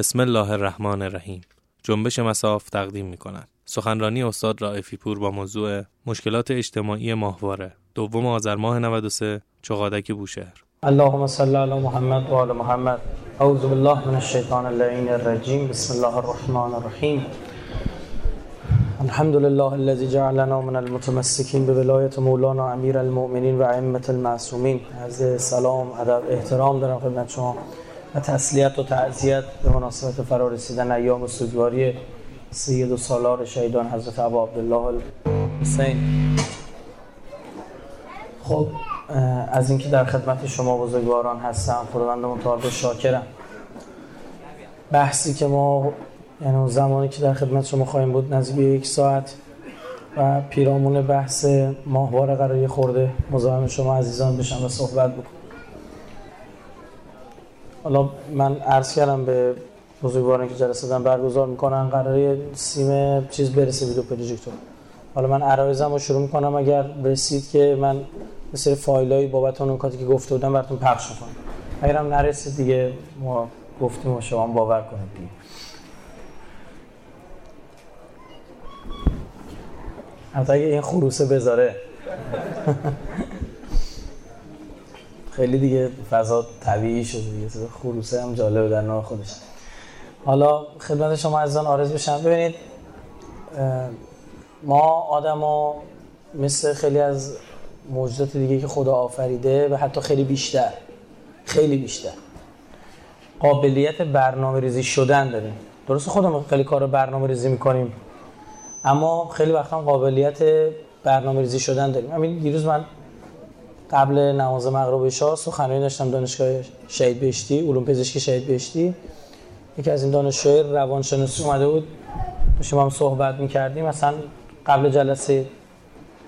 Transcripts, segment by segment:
بسم الله الرحمن الرحیم. جنبش مساف تقدیم می کند. سخنرانی استاد رائفی پور با موضوع مشکلات اجتماعی ماهواره. دوم آذر ماه 93 چقادک بوشهر. اللهم صل علی محمد و آل محمد. اعوذ بالله من الشیطان اللعین الرجیم. بسم الله الرحمن الرحیم. الحمد لله الذي جعلنا من المتمسكين بولایت مولانا امیر المؤمنین و ائمه المعصومین. از سلام ادب احترام دارم خدمت شما. و تسلیت و تعذیت به مناسبت فرا رسیدن ایام سوگواری سید و سالار شهیدان حضرت ابا عبدالله حسین خب از اینکه در خدمت شما بزرگواران هستم خداوند متعال شاکرم. بحثی که ما یعنی اون زمانی که در خدمت شما خواهیم بود نزدیک یک ساعت و پیرامون بحث ماهواره قراری خورده مزاحم شما عزیزان بشم و صحبت بکنم. حالا من عرض کردم به بزرگواران که جلسه دارن برگزار می‌کنن قراره سیم چیز برسه ویدیو پروژکتور حالا من عرایزم رو شروع می‌کنم اگر رسید که من سری فایلایی بابت اون کاتی که گفته بودم براتون پخش می‌کنم. اگرم نرسید دیگه ما گفتیم و شما باور کنید دیگه. حتی اگه این خروسه بذاره. خیلی دیگه فضا طبیعی شده دیگه. خروسه هم جالبه در نوع خودش. حالا خدمت شما عزیزان آرز بشم ببینید ما آدما مثل خیلی از موجودات دیگه که خدا آفریده و حتی خیلی بیشتر خیلی بیشتر. قابلیت برنامه ریزی شدن داریم. درست خودمون خیلی کار برنامه ریزی می‌کنیم اما خیلی وقتا قابلیت برنامه ریزی شدن داریم. همین دیروز من قبل نماز مغرب شاه سخنرانی داشتم دانشگاه شهید بهشتی علوم پزشکی شهید بهشتی. یکی از این دانشجوی روانشناسی اومده بود. داشتیم هم صحبت می‌کردیم. مثلا قبل جلسه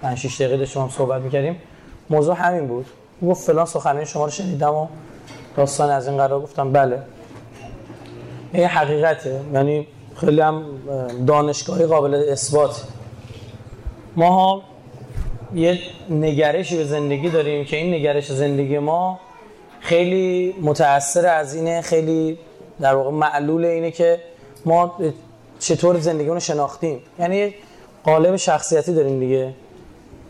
5 6 دقیقه داشتیم هم صحبت می‌کردیم. موضوع همین بود. گفت فلان سخنرانی شما رو شنیدم و داستان از این قرار گفتم. بله. این حقیقته. یعنی خیلی هم دانشگاهی قابل اثبات ما یه نگرشی به زندگی داریم که این نگرش زندگی ما خیلی متأثر از اینه خیلی در واقع معلول اینه که ما چطور زندگی رو شناختیم. یعنی قالب شخصیتی داریم دیگه.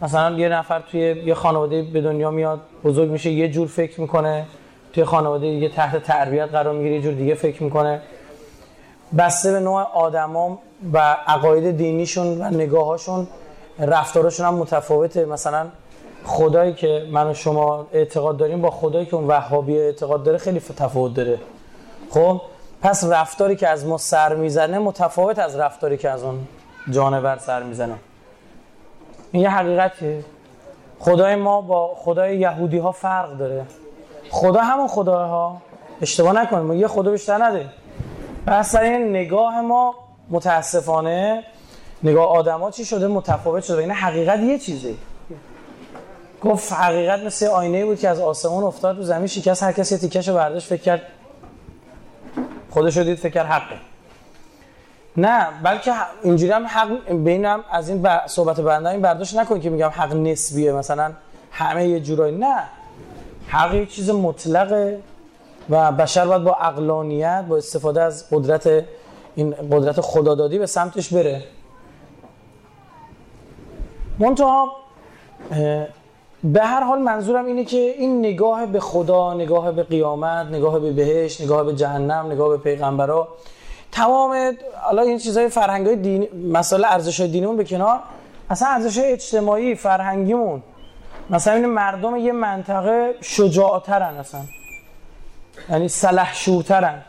مثلا یه نفر توی یه خانواده به دنیا میاد بزرگ میشه یه جور فکر می‌کنه. توی خانواده دیگه تحت تربیت قرار می‌گیره یه جور دیگه فکر می‌کنه. بسته به نوع آدما و عقاید دینیشون و نگاهاشون رفتارشون هم متفاوته. مثلا خدایی که من و شما اعتقاد داریم با خدایی که اون وهابی اعتقاد داره خیلی تفاوت داره. خب پس رفتاری که از ما سر می‌زنه متفاوت از رفتاری که از اون جانور سر می‌زنه. این یه حقیقتیه. خدای ما با خدای یهودی ها فرق داره. خدا همون خداها. اشتباه نکنیم ما یه خدا بیشتر نده. بس این نگاه ما متاسفانه نگاه آدما چی شده؟ متفاوت شده. این حقیقت یه چیزه. گفت حقیقت مثل آینه بود که از آسمون افتاد رو زمین شکست هر کسی تیکش رو برداشت فکر کرد. خودش رو دید فکر حقه. نه بلکه اینجوری هم حق بینم از این صحبت بنده این برداشت نکنید که میگم حق نسبیه مثلا همه یه جورایی. نه. حق یه چیز مطلقه و بشر باید با اقلانیت با استفاده از قدرت این قدرت خدادادی به سمتش بره. منتها به هر حال منظورم اینه که این نگاه به خدا نگاه به قیامت نگاه به بهشت نگاه به جهنم نگاه به پیغمبرا تمام حالا این چیزهای فرهنگ های دینی مسائل ارزش های دینیمون به کنار اصلا ارزش اجتماعی فرهنگیمون مثلا این مردم یه منطقه شجاعترن اصلا یعنی سلح شورترن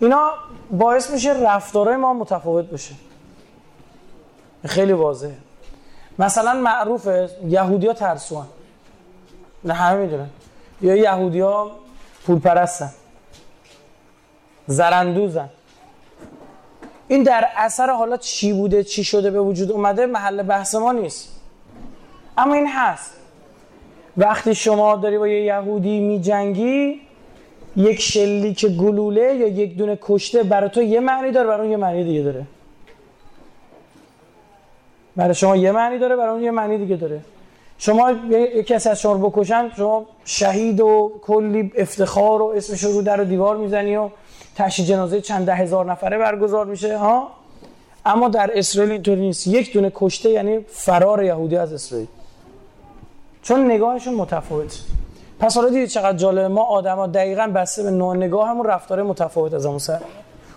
اینا باعث میشه رفتارهای ما متفاوت بشه. خیلی واضحه. مثلا معروفه یهودی ها ترسوان. نه همه می‌دونن. یا یهودی ها پول پرستن زرندوزن این در اثر حالا چی بوده چی شده به وجود اومده محل بحث ما نیست. اما این هست. وقتی شما داری با یه یهودی می جنگی یک شلیک گلوله یا یک دونه کشته برای تو یه معنی داره برای اون یه معنی دیگه داره. برای شما یه معنی داره برای اون یه معنی دیگه داره. شما یک کسی از شما بکشن شما شهید و کلی افتخار و اسمش رو در و دیوار می‌زنی و تشییع جنازه چند ده هزار نفره برگزار میشه ها؟ اما در اسرائیل اینطوری نیست. یک دونه کشته یعنی فرار یهودی از اسرائیل. چون نگاهشون متفاوت. پس حالا دیدید چقدر جالبه؟ ما آدما دقیقا بسته به نوع نگاهمون رفتار متفاوت از همون سر.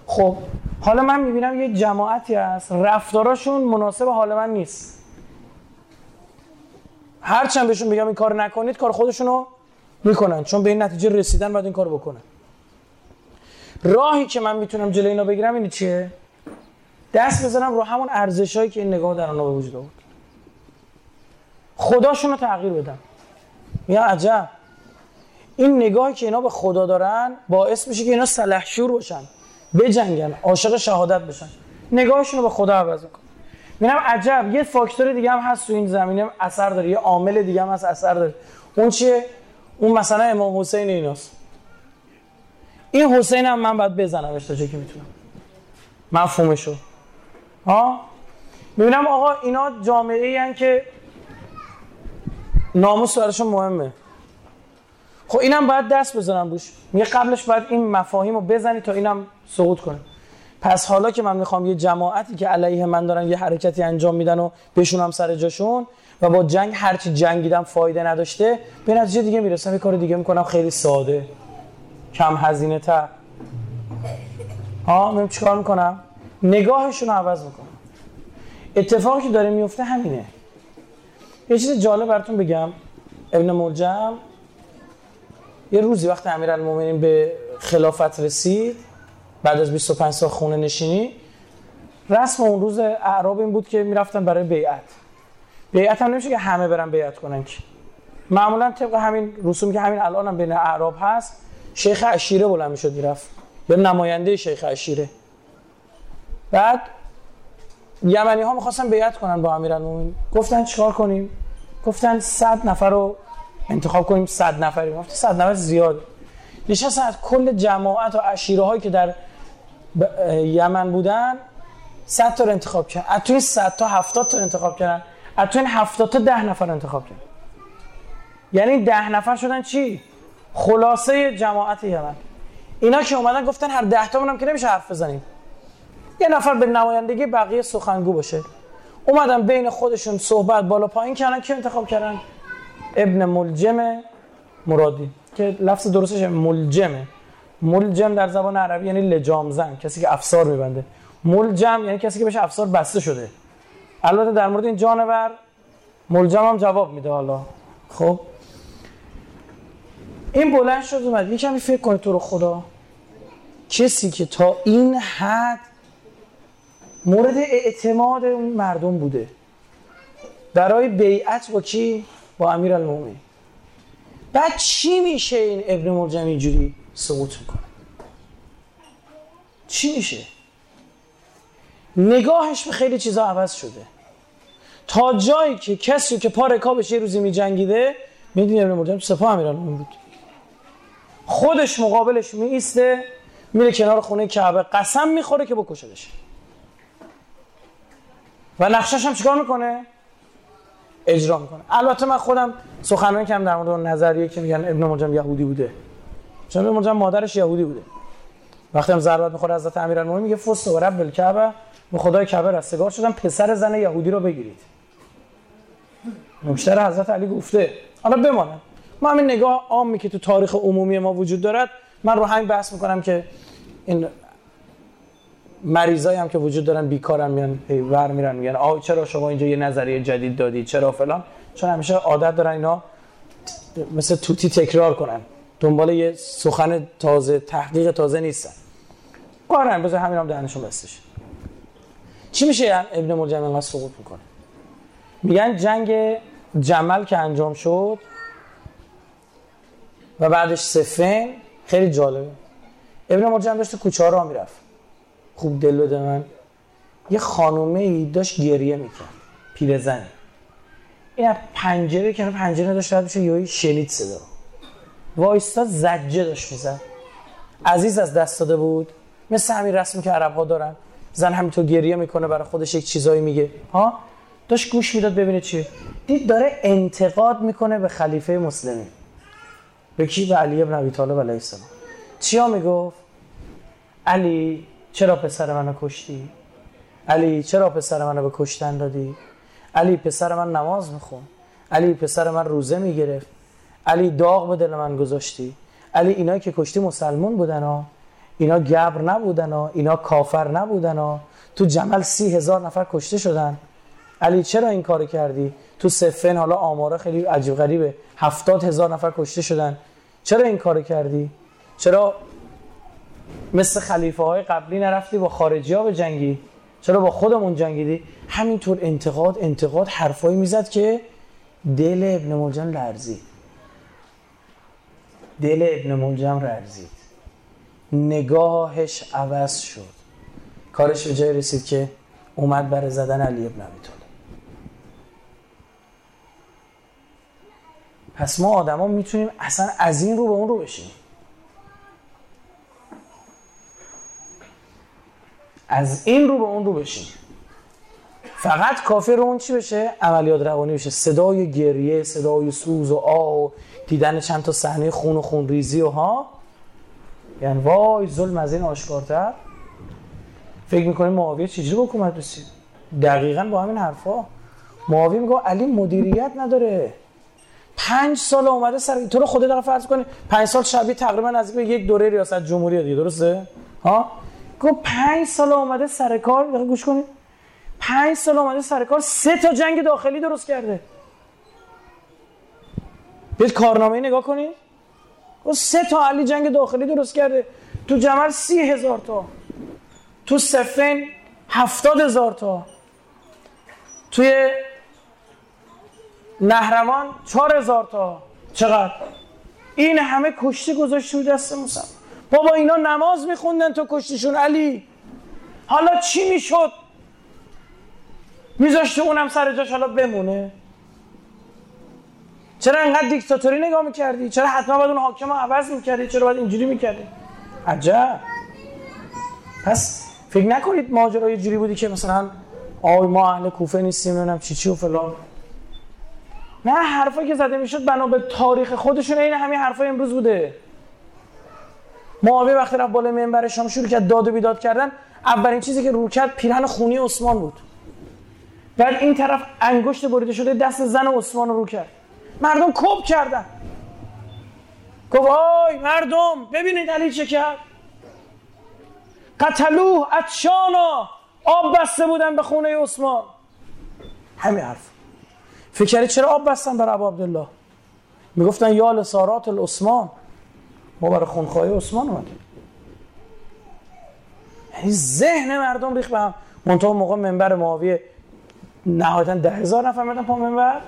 خب حالا من می‌بینم یک جماعتی هست رفتاراشون مناسب حال من نیست. هرچند بهشون بگم این کار نکنید کار خودشونو می‌کنن چون به این نتیجه رسیدن باید این کار بکنن. راهی که من می‌تونم جلوی اینا بگیرم اینی چیه؟ دست بزنم رو همون ارزشایی که این نگاه در آنها به وجود آورد. خداشون رو تغییر بدم. یا عجب. این نگاهی که اینا به خدا دارن باعث میشه که اینا سلحشور باشن. بجنگن عاشق شهادت بشن. نگاهشون رو به خدا عوض کن میرم عجب یه فاکتور دیگه هم هست تو این زمینه اثر داره یه عامل دیگه هم هست اثر داره. اون چیه؟ اون مثلا امام حسین ایناست. این حسین هم من باید بزنمش تا چه که می‌تونم. مفهومشو. ها؟ می‌بینم آقا اینا جامعه ای که ناموس براشون مهمه. خب اینم باید دست بزنم روش. میگه قبلش باید این مفاهیم رو بزنی تا اینم سقوط کنه. پس حالا که من می‌خوام یه جماعتی که علیه من دارن یه حرکتی انجام میدن و بشونم سر جاشون و با جنگ هرچی جنگیدم فایده نداشته به نتیجه دیگه می‌رسم یه کار دیگه می‌کنم. خیلی ساده. کم هزینه تر. ها من چیکار می‌کنم؟ نگاهشون رو عوض می‌کنم. اتفاقی که داره میفته همینه. یه چیز جالب براتون بگم. ابن ملجم یه روزی وقت امیرالمومنین به خلافت رسید. بعد از 25 سال خونه نشینی رسم اون روز اعراب این بود که می‌رفتن برای بیعت. بیعت هم نمیشه که همه برن بیعت کنن که. معمولا طبق همین رسومی که همین الان هم بین اعراب هست شیخ عشیره بلند می‌شد می‌رفت. یا نماینده شیخ عشیره. بعد یمنی ها می‌خواستن بیعت کنن با امیرالمومنین. گفتن چیکار کنیم؟ گفتن 100 نفر رو انتخاب کنیم 100 نفری. گفت 100 نفر زیاد. نشستن از کل جماعت و عشیره هایی که در یمن بودن 100 تا رو انتخاب کردن. از توی 100 تا 70 تا انتخاب کردن. از توی 70 تا 10 نفر انتخاب کردن. یعنی 10 نفر شدن چی؟ خلاصه جماعت یمن. اینا که اومدن گفتن هر 10 تا هم که نمیشه حرف بزنیم. یه نفر به نمایندگی بقیه سخنگو باشه. اومدن بین خودشون صحبت بالا پایین کردن. که انتخاب کردن؟ ابن ملجم مرادی. که لفظ درستش ملجمه. ملجم در زبان عربی یعنی لجام زن کسی که افسار میبنده. ملجم یعنی کسی که بهش افسار بسته شده. البته در مورد این جانور ملجم هم جواب میده حالا. خب؟ این بلند شد اومد. یه کمی فکر کنید تو رو خدا. کسی که تا این حد مورد اعتماد اون مردم بوده. برای بیعت با کی؟ با امیر المومن بعد چی میشه این ابن مرجم اینجوری؟ سقوط می‌کنه. چی میشه؟ نگاهش به خیلی چیزا عوض شده. تا جایی که کسی که پا رکابش یه روزی میجنگیده می‌دونی ابن مرجم سپاه امیرالمومنین بود. خودش مقابلش میسته میره کنار خونه کعبه قسم می‌خوره که بکشدش. و نقشش هم چیکار می‌کنه؟ اجرا می‌کنه. البته من خودم سخنرانی کردم در مورد نظریه که میگن ابن مرجم یهودی بوده. چون مرجم مادرش یهودی بوده. وقتی هم ضربت می‌خوره حضرت امیرالمومنین میگه فست و رب الکعبه به خدای کعبه رستگار شدم پسر زن یهودی رو بگیرید. مشتر حضرت علی گفته. حالا بمانه ما همین نگاه عامی که تو تاریخ عمومی ما وجود دارد من رو همین بحث می‌کنم که این مریضایی هم که وجود دارن بیکارن میان ور میرن میگن آ چرا شما اینجا یه نظریه جدید دادید چرا فلان؟ چون همیشه عادت دارن اینا مثل توتی تکرار کنن. دنبال یه سخن تازه تحقیق تازه نیستن. کارن بذار همین هم دهنشون بستش. چی میشه ابن مرجم اینقدر سقوط می‌کنه؟ میگن جنگ جمل که انجام شد و بعدش سفین خیلی جالبه. ابن مرجم داشت کوچه ها را می‌رفت. خوب دل بده من. یه خانومه ای داشت گریه می‌کرد. پیرزنی. این پنجره که پنجره داشت رد بشه یهو شنید صدا. وایستا زجه داشت می‌زد. عزیز از دست داده بود. مثل همین رسمی که عرب ها دارن. زن همینطور گریه می‌کنه برای خودش یک چیزایی میگه. ها؟ داشت گوش می‌داد ببینه چیه. دید داره انتقاد می‌کنه به خلیفه مسلمی. به کی؟ به علی ابن ابی طالب علیه السلام. چیا می‌گفت؟ علی چرا پسر منو کشتی؟ علی چرا پسر منو به کشتن دادی؟ علی پسر من نماز میخون علی پسر من روزه می‌گرفت. علی داغ به دل من گذاشتی؟ علی اینا که کشتی مسلمون بودن ها. اینا گبر نبودن ها. اینا کافر نبودن ها. تو جمل سی هزار نفر کشته شدن. علی چرا این کار کردی؟ تو سفن حالا آماره خیلی عجیب غریبه. هفتاد هزار نفر کشته شدن. چرا این کار کردی؟ چرا مثل خلیفه های قبلی نرفتی با خارجی ها به جنگی؟ چرا با خودمون جنگیدی؟ همینطور انتقاد انتقاد حرفایی می‌زد که دل ابن ملجم لرزید. دل ابن ملجم لرزید نگاهش عوض شد. کارش به جای رسید که اومد برای زدن علی ابن ابی پس ما آدما می‌تونیم اصلا از این رو به اون رو بشیم از این رو به اون رو بشیم فقط کافی رو اون چی بشه؟ عملیات روانی بشه. صدای گریه صدای سوز و آه و دیدن چند تا صحنه خون و خون ریزی و ها. یعنی وای ظلم از این آشکارتر. فکر می‌کنیم معاویه چجوری به حکومت رسید؟ دقیقا با همین حرفا. معاویه میگه علی مدیریت نداره. پنج سال اومده سر تو رو خدا داره فرض کنی پنج سال شبیه تقریبا نزدیک به یک دوره ریاست جمهوری دیگه درسته؟ ها؟ گفت پنج سال اومده سر کار گوش کنید. پنج سال اومده سر کار سه تا جنگ داخلی درست کرده. بیت کارنامه نگاه کنید گفت سه تا علی جنگ داخلی درست کرده. تو جمل سی هزار تا. تو سفن هفتاد هزار تا. توی نهرمان چهار هزار تا. چقدر؟ این همه کشتی گذاشته دست موسی. بابا اینا نماز میخوندن تو کشتیشون علی. حالا چی می‌شد؟ میذاشته اونم سر جاش حالا بمونه. چرا انقدر دیکتاتوری نگاه می‌کردی؟ چرا حتما باید اون حاکم رو عوض می‌کردی؟ چرا باید اینجوری می‌کردی؟ عجب. پس فکر نکنید ماجرای جوری بودی که مثلا آی ما اهل کوفه نیستیم نمی‌دونم چی چی و فلان. نه حرفایی که زده می‌شد بنا به تاریخ خودشون این همین حرفای امروز بوده. معاویه وقتی رفت بالا منبر شام شروع کرد داد و بیداد کردن. اولین چیزی که رو کرد پیرهن خونی عثمان بود. بعد این طرف انگشت بریده شده دست زن عثمان رو کرد. مردم کپ کردن. گفت آی مردم ببینید علی چه کرد. قتلوه اتشانا. آب بسته بودن به خونه عثمان. همین حرف. فکری چرا آب بستن بر ابو عبدالله؟ می‌گفتن یا لسارات العثمان. ما برای خونخواهی عثمان اومدیم. یعنی ذهن مردم ریخ به هم. منطقه موقع منبر معاویه نهایتا ده هزار نفر میدن پا منبر.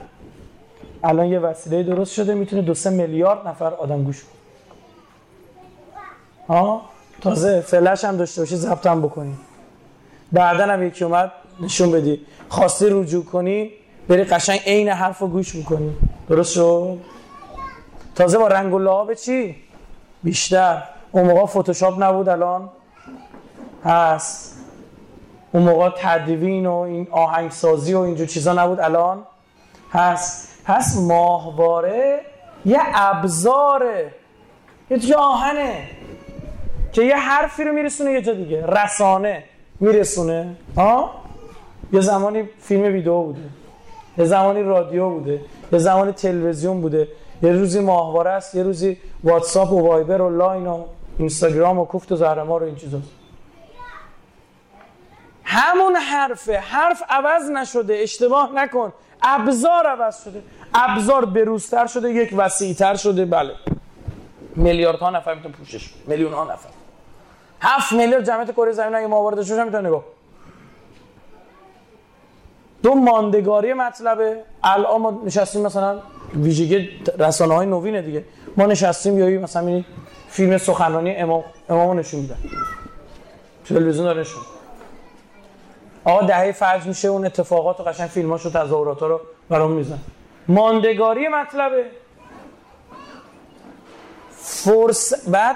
الان یه وسیله درست شده می‌تونه دو سه میلیارد نفر آدم گوش ها تازه فلش هم داشته باشی ضبط هم بکنی. بعدا هم یکی اومد نشون بدی. خواستی رجوع کنی بری قشنگ عین حرف رو گوش می‌کنی. درست شد؟ تازه با رنگ و لعاب چی؟ بیشتر. اون موقع فتوشاپ نبود الان. هست. اون موقع تدوین و این آهنگسازی و اینجور چیزا نبود الان. هست. پس ماهواره یه ابزاره. یه آهنه. که یه حرفی رو میرسونه یه جا دیگه. رسانه میرسونه. ها یه زمانی فیلم ویدیو بوده. یه زمانی رادیو بوده. یه زمانی تلویزیون بوده. یه روزی ماهواره است یه روزی واتساپ و وایبر و لاین و اینستاگرام و کوفت و زهرمار و این چیزا. همون حرفه. حرف عوض نشده. اشتباه نکن. ابزار عوض شده. ابزار بروزتر شده یک وسیعتر شده. بله. میلیاردها نفر می‌تونه پوشش میلیون ها نفر. هفت میلیارد جمعیت کره زمین اگه ما واردش بشیم می‌تونه نگاه دو ماندگاری مطلبه. الان ما نشستیم مثلا ویژگی رسانه های نوینه دیگه. ما نشستیم یا مثلا فیلم سخنرانی امام امامو نشون میدن. تلویزیون داره نشون آقا دهه فرض میشه اون اتفاقات و قشنگ فیلماش و تظاهرات رو برام میزن ماندگاری مطلبه. فرس بعد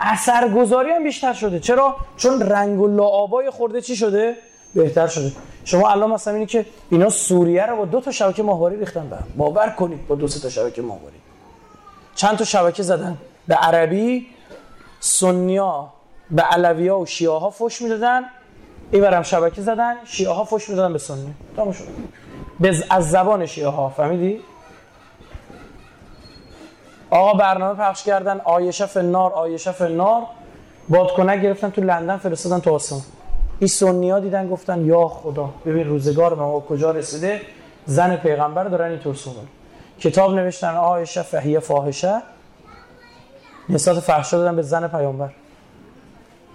اثرگذاری هم بیشتر شده. چرا؟ چون رنگ و لعابای خورده چی شده؟ بهتر شده. شما الان مثلا اینی که اینا سوریه رو با دو تا شبکه ماهواره ریختن به باور کنید با دو تا شبکه ماهواره چند تا شبکه زدن. به عربی سنیا به علوی و شیعه ها فش می‌دادن. این برم شبکه زدن شیعه ها فش می‌دادن به سنی. تمام شد. از زبان شیعه ها فهمیدی؟ آقا برنامه پخش کردن آیشه فنار آیشه فنار بادکنک گرفتن تو لندن فرستادن تو آسمان. این سنی ها دیدن گفتن یا خدا ببین روزگار ما کجا رسیده؟ زن پیغمبر دارن اینطور صحبت کتاب نوشتن آیشه فهیه فاحشه. نسبت فحشا دادن به زن پیامبر.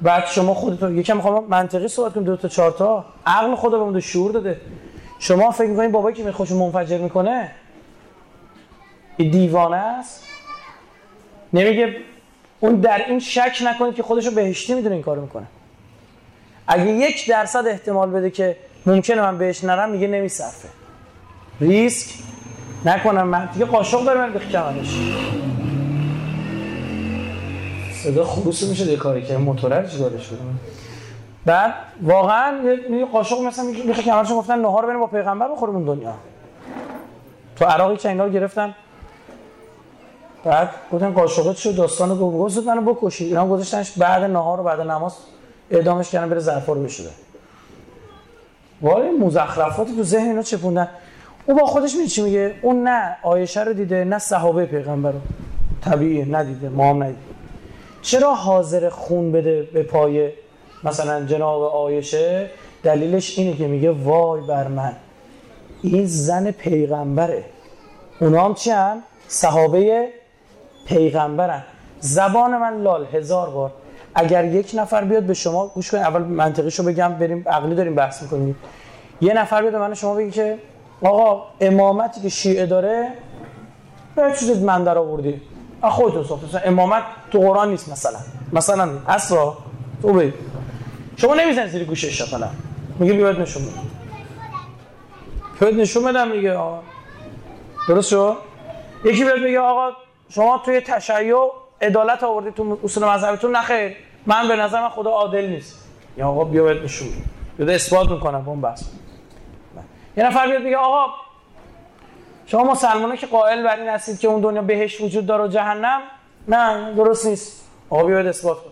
بعد شما خودتون یکم می‌خوام منطقی صحبت کنیم دو تا چهار تا. عقل خدا بهمون شعور داده. شما فکر می‌کنین بابایی که میخوش منفجر می‌کنه؟ دیوانه است. نمیگه اون در این شک نکنید که خودشو بهشتی می‌دونه این کارو می‌کنه. اگه یک درصد احتمال بده که ممکنه من بهش نرم میگه نمیصرفه. ریسک نکنم. من دیگه قاشق داره من صدا خروس میشه دیگه کاری که موتوره رو چیکارش کنم بعد واقعا یه قاشق مثلا میخه کمرش گفتن نهار بریم با پیغمبر بخوریم دنیا. تو عراقی که اینا گرفتن. بعد گفتن قاشقه چه داستان گفت. گفت منو بکشید. اینا گذاشتنش بعد نهار و بعد نماز اعدامش کردن بره ظرفا رو بشوره. وای مزخرفاتی تو ذهن اینا چپوندن. او با خودش میگه چی میگه؟ اون نه آیشه رو دیده نه صحابه پیغمبر رو. طبیعیه ندیده ما هم ندیده چرا حاضر خون بده به پای مثلا جناب آیشه؟ دلیلش اینه که میگه وای بر من این زن پیغمبره. اونا هم چی هم؟ صحابه پیغمبرن. زبان من لال هزار بار. اگر یک نفر بیاد به شما گوش کنید اول منطقیشو بگم بریم عقلی داریم بحث می‌کنیم. یه نفر بیاد من شما بگی که آقا امامتی که شیعه داره به من در آوردی. خودتون ساخته مثلا امامت تو قرآن نیست مثلا. مثلا اصلا تو بگی شما نمی‌زنید زیر گوشش شفلا میگه بیاد نشون بده. بیاد نشون بدم میگه آقا. درست شو یکی بیاد بگه آقا شما توی تشیع عدالت آوردی تو اصول مذهبتون. نخیر من به نظر من خدا عادل نیست. یا آقا بیا باید نشون بده. اثبات می‌کنم. اون بحث. یه نفر بیاد بگه آقا شما مسلمانه که قائل بر این هستید که اون دنیا بهش وجود داره و جهنم؟ نه درست نیست. آقا بیاید اثبات کن.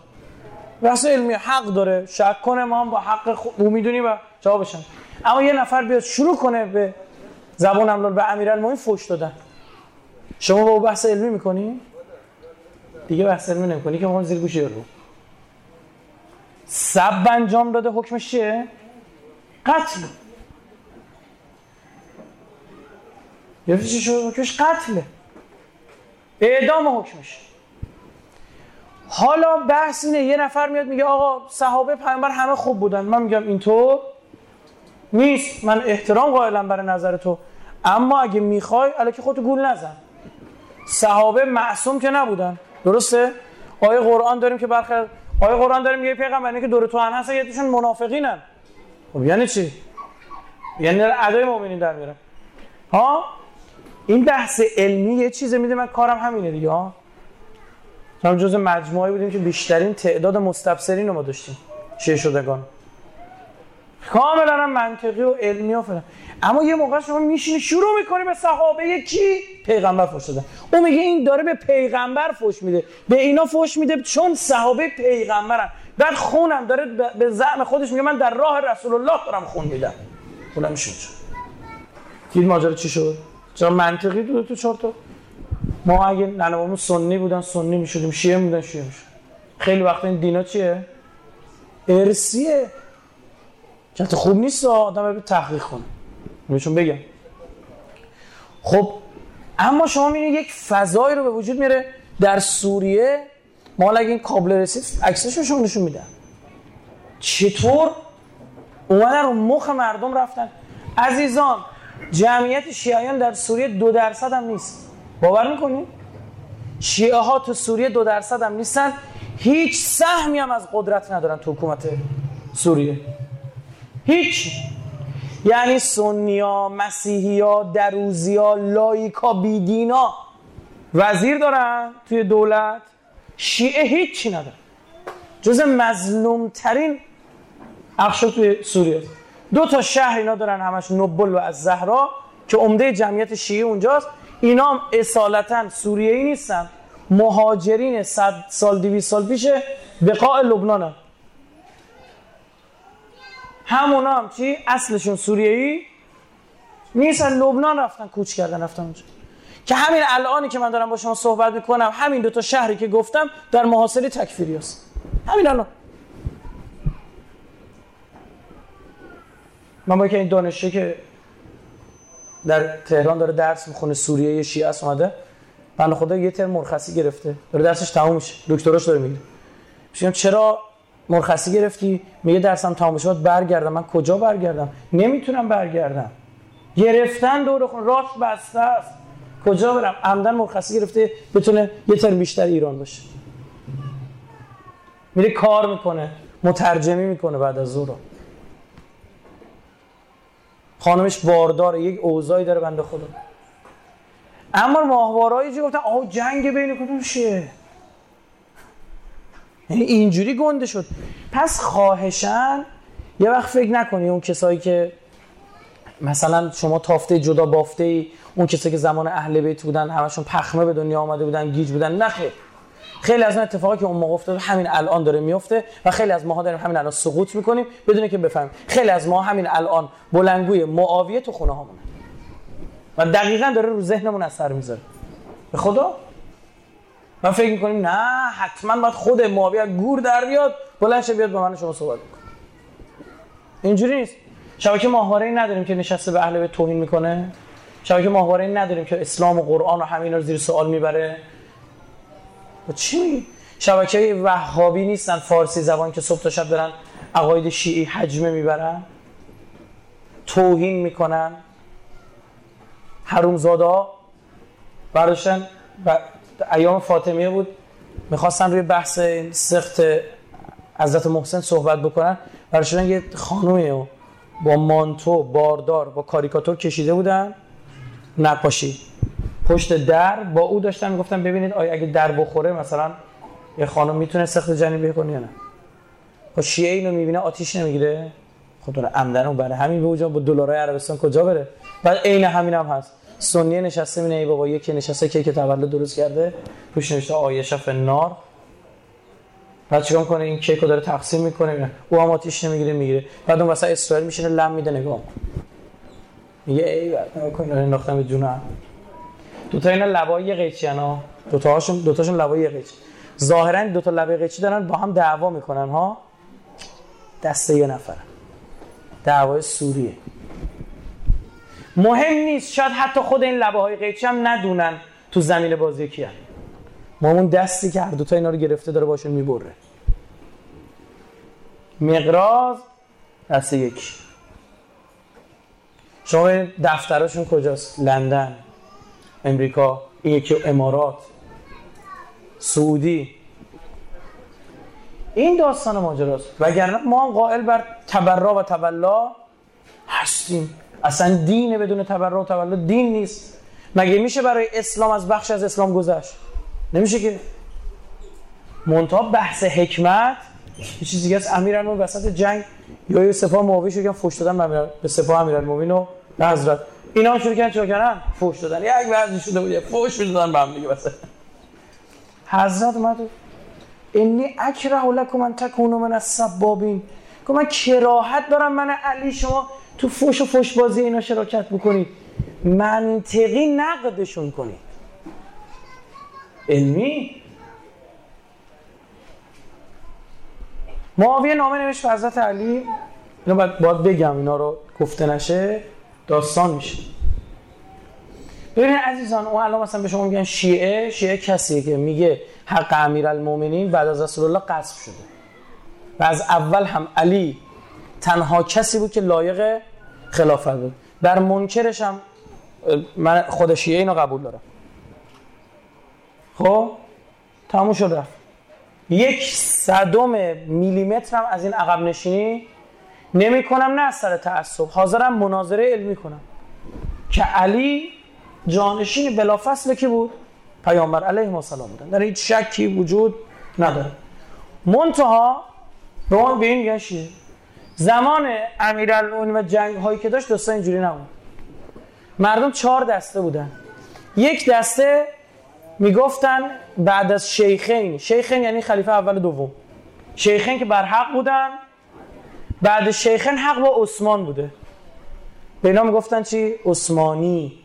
بحث علمی حق داره. شک کنه ما هم با حق او می‌دونی و جواب بشن. اما یه نفر بیاد شروع کنه به زبان املال به امیرالمومنین فوش دادن. شما با بحث علمی می‌کنی؟ دیگه بحث علمی نمی‌کنی که ما زیر گوشی رو. سب انجام داده حکمش چیه؟ قتل. یه چی شد؟ حکمش قتله. اعدام حکمش. حالا بحث اینه یه نفر میاد میگه آقا صحابه پیامبر همه خوب بودن. من میگم اینطور نیست. من احترام قائلم برای نظر تو. اما اگه می‌خوای الکی خودتو گول نزن. صحابه معصوم که نبودن. درسته؟ آیه قرآن داریم که برخی آیه قرآن داریم یه پیغمبری که دور تو هم هستن یه توشون منافقینن. خب یعنی چی؟ یعنی ادای مؤمنین در میارن. ها؟ این بحث علمی یه چیزه میده من کارم همینه دیگه ها هم جز مجموعه بودیم که بیشترین تعداد مستبصرین رو ما داشتیم شیعه شدگان. کاملا هم منطقی و علمی و فلان. اما یه موقع شما میشینی شروع می‌کنی به صحابه کی؟ پیغمبر فوش دادن. اون میگه این داره به پیغمبر فوش میده. به اینا فوش میده چون صحابه پیغمبرن. بعد خونم داره به زعم خودش میگه من در راه رسول الله دارم خون میدم. اونم میشه دید ماجرا چی شد؟ چرا منطقی دو تو چهار تا. ما اگه ننوامون سنی بودن سنی می‌شدیم شیعه بودن شیعه می‌شد خیلی وقت این دینا چیه؟ ارسیه که خوب نیست آدم به تحقیق کنه. بهشون بگم. خب اما شما می‌بینید یک فضایی رو به وجود میره در سوریه. ما اگه این کابل رسید عکسش شما نشون میدن. چطور اومدن رو مخ مردم رفتن؟ عزیزان جمعیت شیعیان در سوریه دو درصد هم نیست. باور می‌کنید شیعه ها تو سوریه دو درصد هم نیستن. هیچ سهمی هم از قدرت ندارن تو حکومت سوریه. هیچ. یعنی سنیا مسیحیا دروزیا لایکا بیدینا وزیر دارن توی دولت. شیعه هیچی ندارن. جز مظلوم ترین اخشو توی سوریه. دو تا شهر اینا دارن همش نبل و از زهرا که عمده جمعیت شیعه اونجاست. اینا هم اصالتا سوریه‌ای نیستن. مهاجرین صد سال دیویس سال پیش بقاع لبنان هم. همونا هم چی؟ اصلشون سوریهی نیستن. لبنان رفتن کوچ کردن رفتن اونجا. که همین الانی که من دارم با شما صحبت می‌کنم همین دو تا شهری که گفتم در محاصره تکفیری هست. همین الان. من با که این دانشجو که در تهران داره درس می‌خونه سوریه شیعه است اومده بنده خدا یه ترم مرخصی گرفته. داره درسش تموم میشه. دکتراش داره می‌گیره میگم چرا مرخصی گرفتی؟ میگه درسم تموم شد برگردم. من کجا برگردم؟ نمی‌تونم برگردم. گرفتن دور خون راست بسته است. کجا برم؟ عمدن مرخصی گرفته بتونه یه ترم بیشتر ایران باشه. میره کار می‌کنه مترجمی می‌کنه بعد از ظهر. خانمش بارداره یک اوضاعی داره بنده خدا. اما ماهوارهایی گفتن؟ آه جنگ بین کدوم شه یعنی اینجوری گنده شد. پس خواهشن یه وقت فکر نکنی اون کسایی که مثلا شما تافته جدا بافته ای اون کسایی که زمان اهل بیت بودن همشون پخمه به دنیا آمده بودن گیج بودن نخیر خیلی از اتفاقی که اون موقع افتاد همین الان داره میفته و خیلی از ماها داریم همین الان سقوط می‌کنیم. بدون که بفهمیم. خیلی از ما همین الان بلنگوی معاویه تو خونه هامونه و دقیقا داره رو ذهنمون اثر می‌ذاره. به خدا؟ من فکر می‌کنیم نه حتما باید خود معاویه گور در بیاد بلند بیاد با من شما صحبت بکنه. اینجوری نیست. شبکه ماهواره نداریم که نشسته به اهل توهین می‌کنه. شبکه ماهواره نداریم که اسلام و قرآن و همین رو زیر سوال می‌بره. و چی میگی؟ شبکه وهابی نیستن فارسی زبان که صبح تا شب دارن عقاید شیعی حجمه می‌برن. توهین می‌کنن. حرومزاده ها برداشتن و ایام فاطمیه بود. می‌خواستن روی بحث سخت حضرت محسن صحبت بکنن. براشون یه خانومی با مانتو باردار با کاریکاتور کشیده بودن. نقاشی. پشت در با او داشتن می‌گفتن ببینید آیا اگه در بخوره مثلا یه خانم می‌تونه سخت جنی کنه یا نه؟ خب شیعه اینو می‌بینه آتیش نمی‌گیره. خب داره عمدن برای همین به اونجا با دلارای عربستان کجا بره؟ بعد عین همین هم هست. سنیه نشسته مینه ای بابا یکی نشسته که تولد درست کرده. روش نوشته آیه نار بعد چیکار کنه این کیکو داره تقسیم می‌کنه او هم آتیش نمی‌گیره می‌گیره. بعد اون واسه اسرائیل میشینه لم میده نگاه میگه ای بعد کن انداختم به جونم. دو تا اینا لبای قیچی انا دو تاشون دو تاشون لبای قیچی ظاهرا دو تا لبای قیچی دارن با هم دعوا می‌کنن ها؟ دسته یه نفر. دعوای سوریه. مهم نیست شاید حتی خود این لبه های قیچی هم ندونن تو زمین بازی کیه. ما اون دستی که هر دوتا اینا رو گرفته داره باشون می‌بره. مقراض دست یک شما دفترشون کجاست؟ لندن. امریکا این یکی امارات سعودی. این داستان ماجراست. وگرنه ما هم قائل بر تبرا و تبلا هستیم. اصلا دین بدون تبرع و تولد دین نیست. مگه میشه برای اسلام از بخش از اسلام گذشت؟ نمیشه که. منتها بحث حکمت یه چیزی که از امیرالمومنین وسط جنگ یا یه سپاه معاویه شروع کردن فوش دادن به سپاه امیرالمومنین و به حضرت. اینا هم شروع کردن چیکار کردن؟ فوش دادن. یک وضعی شده بود فوش می‌دادن به هم دیگه وسط حضرت اومد انی اکره لکم ان تکونوا من السبابین. که من کراهت دارم من علی شما تو فوش و فوش بازی اینا شراکت بکنید. منطقی نقدشون کنید. علمی؟ معاویه نامه نوشت حضرت علی. اینو باید, باید بگم اینا رو گفته نشه. داستان میشه. ببینید عزیزان اون الان مثلا به شما میگن شیعه شیعه کسیه که میگه حق امیرالمومنین بعد از رسول الله قصب شده. و از اول هم علی تنها کسی بود که لایق خلافت بود. در منکرش هم من خود شیعه اینو قبول دارم. خب؟ تموم شد رفت. یک صدم میلیمتر هم از این عقب نشینی نمی کنم نه از سر تعصب. حاضرم مناظره علمی کنم که علی جانشین بلافصل کی بود؟ پیامبر علیه السلام بودن. در هیچ شکی وجود نداره. منتها به اون به این زمان امیرالمومنین و جنگ هایی که داشت دوستا اینجوری نبود. مردم چهار دسته بودن. یک دسته می‌گفتن بعد از شیخین. شیخین یعنی خلیفه اول دوم. شیخین که بر حق بودن بعد شیخین حق با عثمان بوده. به اینا می‌گفتن چی؟ عثمانی.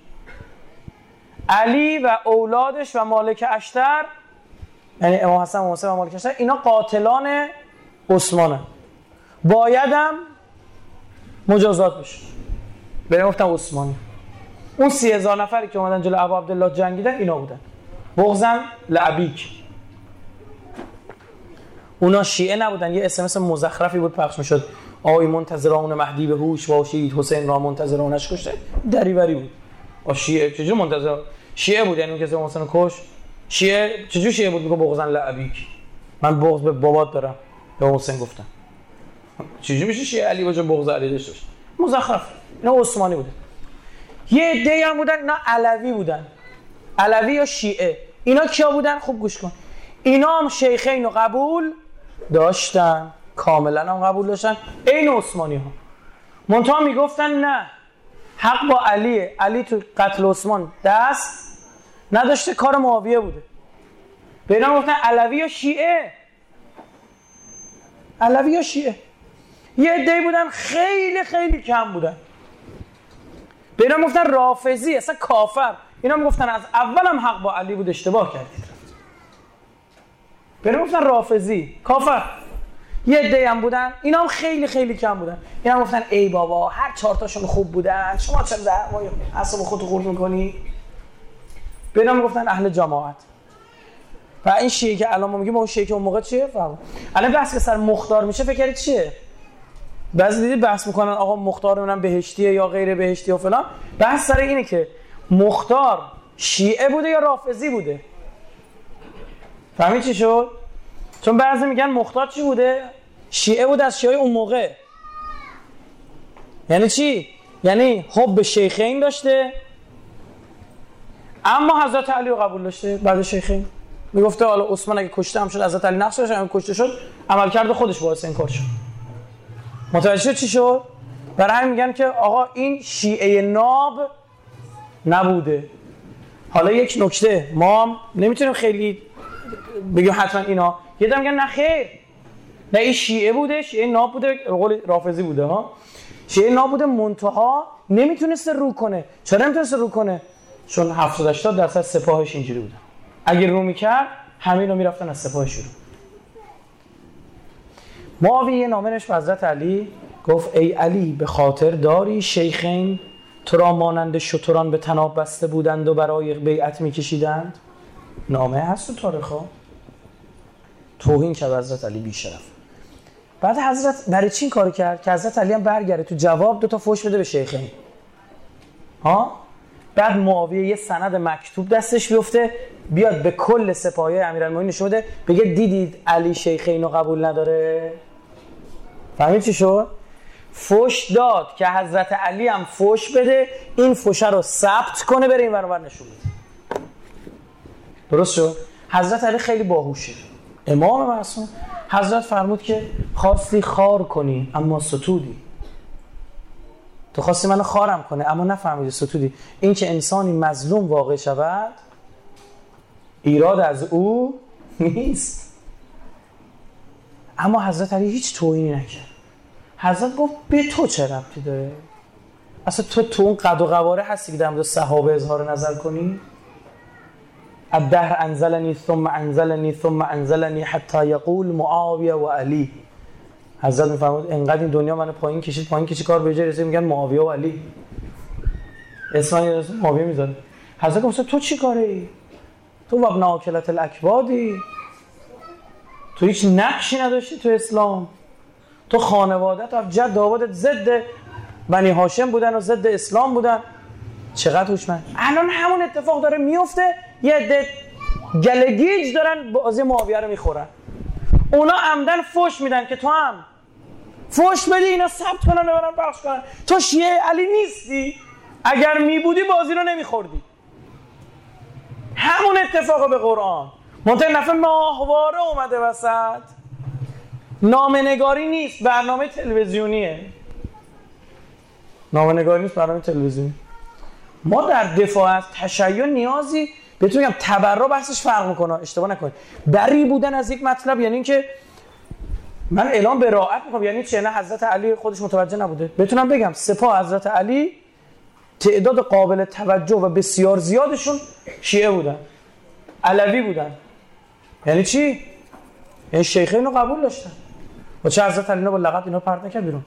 علی و اولادش و مالک اشتر یعنی امام حسن و حسین و مالک اشتر اینا قاتلان عثمانه بایدم مجازات بشه. به گفتم عثمانی. اون سی هزار نفری که اومدن جلو ابو عبدالله جنگیدن اینا بودن. بغزن لعبیک. اونا شیعه نبودن یه اسمس مزخرفی بود پخش می‌شد. آی منتظران مهدی به هوش باشید حسین را منتظرانش کشته. دریوری بود. آ شیعه چجور منتظر؟ شیعه بود یعنی کسی حسین کش؟ شیعه چجور شیعه بود؟ میگه بغزن لعبیک. من بغض به بابات دارم. به حسین گفتم چجور میشه شیعه علی باشه بغض علی باشه؟ مزخرف. اینا عثمانی بوده. یه عده هم بودن اینا علوی بودن. علوی یا شیعه. اینا کیا بودن؟ خوب گوش کن. اینا هم شیخین رو قبول داشتن. کاملا هم قبول داشتن. این عثمانی ها منتها می‌گفتن نه. حق با علیه. علی تو قتل عثمان دست نداشته کار معاویه بوده. به اینا گفتن علوی یا شیعه. علوی یا شیعه. یه عده بودن خیلی خیلی کم بودن. به اینا گفتن رافضی اصلا کافر. اینا می‌گفتن از اول هم حق با علی بود اشتباه کردید. به گفتن رافضی کافر. یه عده هم بودن. اینا هم خیلی خیلی کم بودن. اینا هم گفتن ای بابا هر چهار تاشون خوب بودن. شما چرا اصلا خودتو خورد می‌کنی؟ به اینا می‌گفتن اهل جماعت. و این شیعه که الان ما میگیم اون شیعه که اون موقع چیه؟ فهم. الان بحث که سر مختار میشه فکر کردید چیه؟ بعضی دیدی بحث می‌کنن آقا مختار منم بهشتیه یا غیر بهشتی و فلان. بحث سر اینه که مختار شیعه بوده یا رافضی بوده؟ فهمید چی شد؟ چون بعضی میگن مختار چی بوده؟ شیعه بود از شیعه اون موقع. یعنی چی؟ یعنی حب شیخین داشته. اما حضرت علی رو قبول داشته بعد شیخین می‌گفته حالا عثمان اگه کشته هم شد حضرت علی نقش داشت اگه کشته شد عملکرد خودش باعث این کار شد. متوجه شد چی شد؟ برای همین میگن که آقا این شیعه ناب نبوده. حالا یک نکته ما نمی‌تونیم خیلی بگیم حتما اینا. یه میگن نه خیر. نه این شیعه بوده شیعه ناب بوده قول رافضی بوده ها. شیعه ناب بوده منتها نمی‌تونسته رو کنه. چرا نمی‌تونسته رو کنه؟ چون 70 80 درصد سپاهش اینجوری بودن اگه رو می‌کرد همه رو می‌رفتن از سپاه شروع معاویه نامه به حضرت علی گفت ای علی به خاطر داری شیخین؟ تو را مانند شتران به تناب بسته بودند و برای بیعت میکشیدند؟ نامه هست تو تاریخ ها. توهین کرد حضرت علی بیشرف. بعد حضرت برای چی کار کرد؟ که حضرت علی هم برگره تو جواب دو تا فوش بده به شیخین ها؟ بعد معاویه یه سند مکتوب دستش بیفته بیاد به کل سپاهی امیرالمومنین نشون بده بگه دیدید علی شیخین رو قبول نداره؟ فهمید چی شد؟ فوش داد که حضرت علی هم فوش بده این فوشه رو ثبت کنه بره این برابر نشون بده. درست شد؟ حضرت علی خیلی باهوشه. امام معصوم حضرت فرمود که خواستی خار کنی اما ستودی. تو خواستی منو خارم کنه اما نفهمیدی ستودی. این که انسانی مظلوم واقع شود ایراد از او نیست. اما حضرت علی هیچ توهینی نکرد. حضرت گفت به تو چه ربطی داره؟ اصلا تو تو اون قد و قواره هستی که در مورد صحابه اظهار نظر کنی؟ الدهر انزلنی ثم انزلنی ثم انزلنی حتی یقول معاویه و علی. حضرت میفرمود انقدر این دنیا من پایین کشید پایین کشید کار به جای رسید؟ میگن معاویه و علی. اسم معاویه می‌ذاره. حضرت گفت تو چی کاری تو وابن آکلت الاکبادی تو هیچ نقشی نداشتی تو اسلام. تو خانوادت و جد داوودت ضد بنی هاشم بودن و ضد اسلام بودن. چقدر هوشمند الان همون اتفاق داره میفته. یه عده گلگیج دارن بازی معاویه رو می‌خورن. اونا عمدن فوش میدن که تو هم فوش بدی اینا ثبت کنن و برن بخش کنن. تو شیعه علی نیستی؟ اگر میبودی بازی رو نمیخوردی. همون اتفاق به قرآن. منطقه نفع ماهواره اومده وسط. نامنگاری نیست برنامه تلویزیونیه. نامنگاری نیست برنامه تلویزیونی. ما در دفاع از تشیع نیازی بهتون میگم تبرع بحثش فرق می‌کنه. اشتباه نکنید. بری بودن از یک مطلب یعنی اینکه من اعلام به راحت می‌کنم. یعنی چه؟ نه حضرت علی خودش متوجه نبوده. بتونم بگم سپاه حضرت علی تعداد قابل توجه و بسیار زیادشون شیعه بودن. علوی بودن. یعنی چی؟ یعنی شیخین رو قبول داشتن. و چه حضرت علی با لقب اینا پرت نکرد بیرون.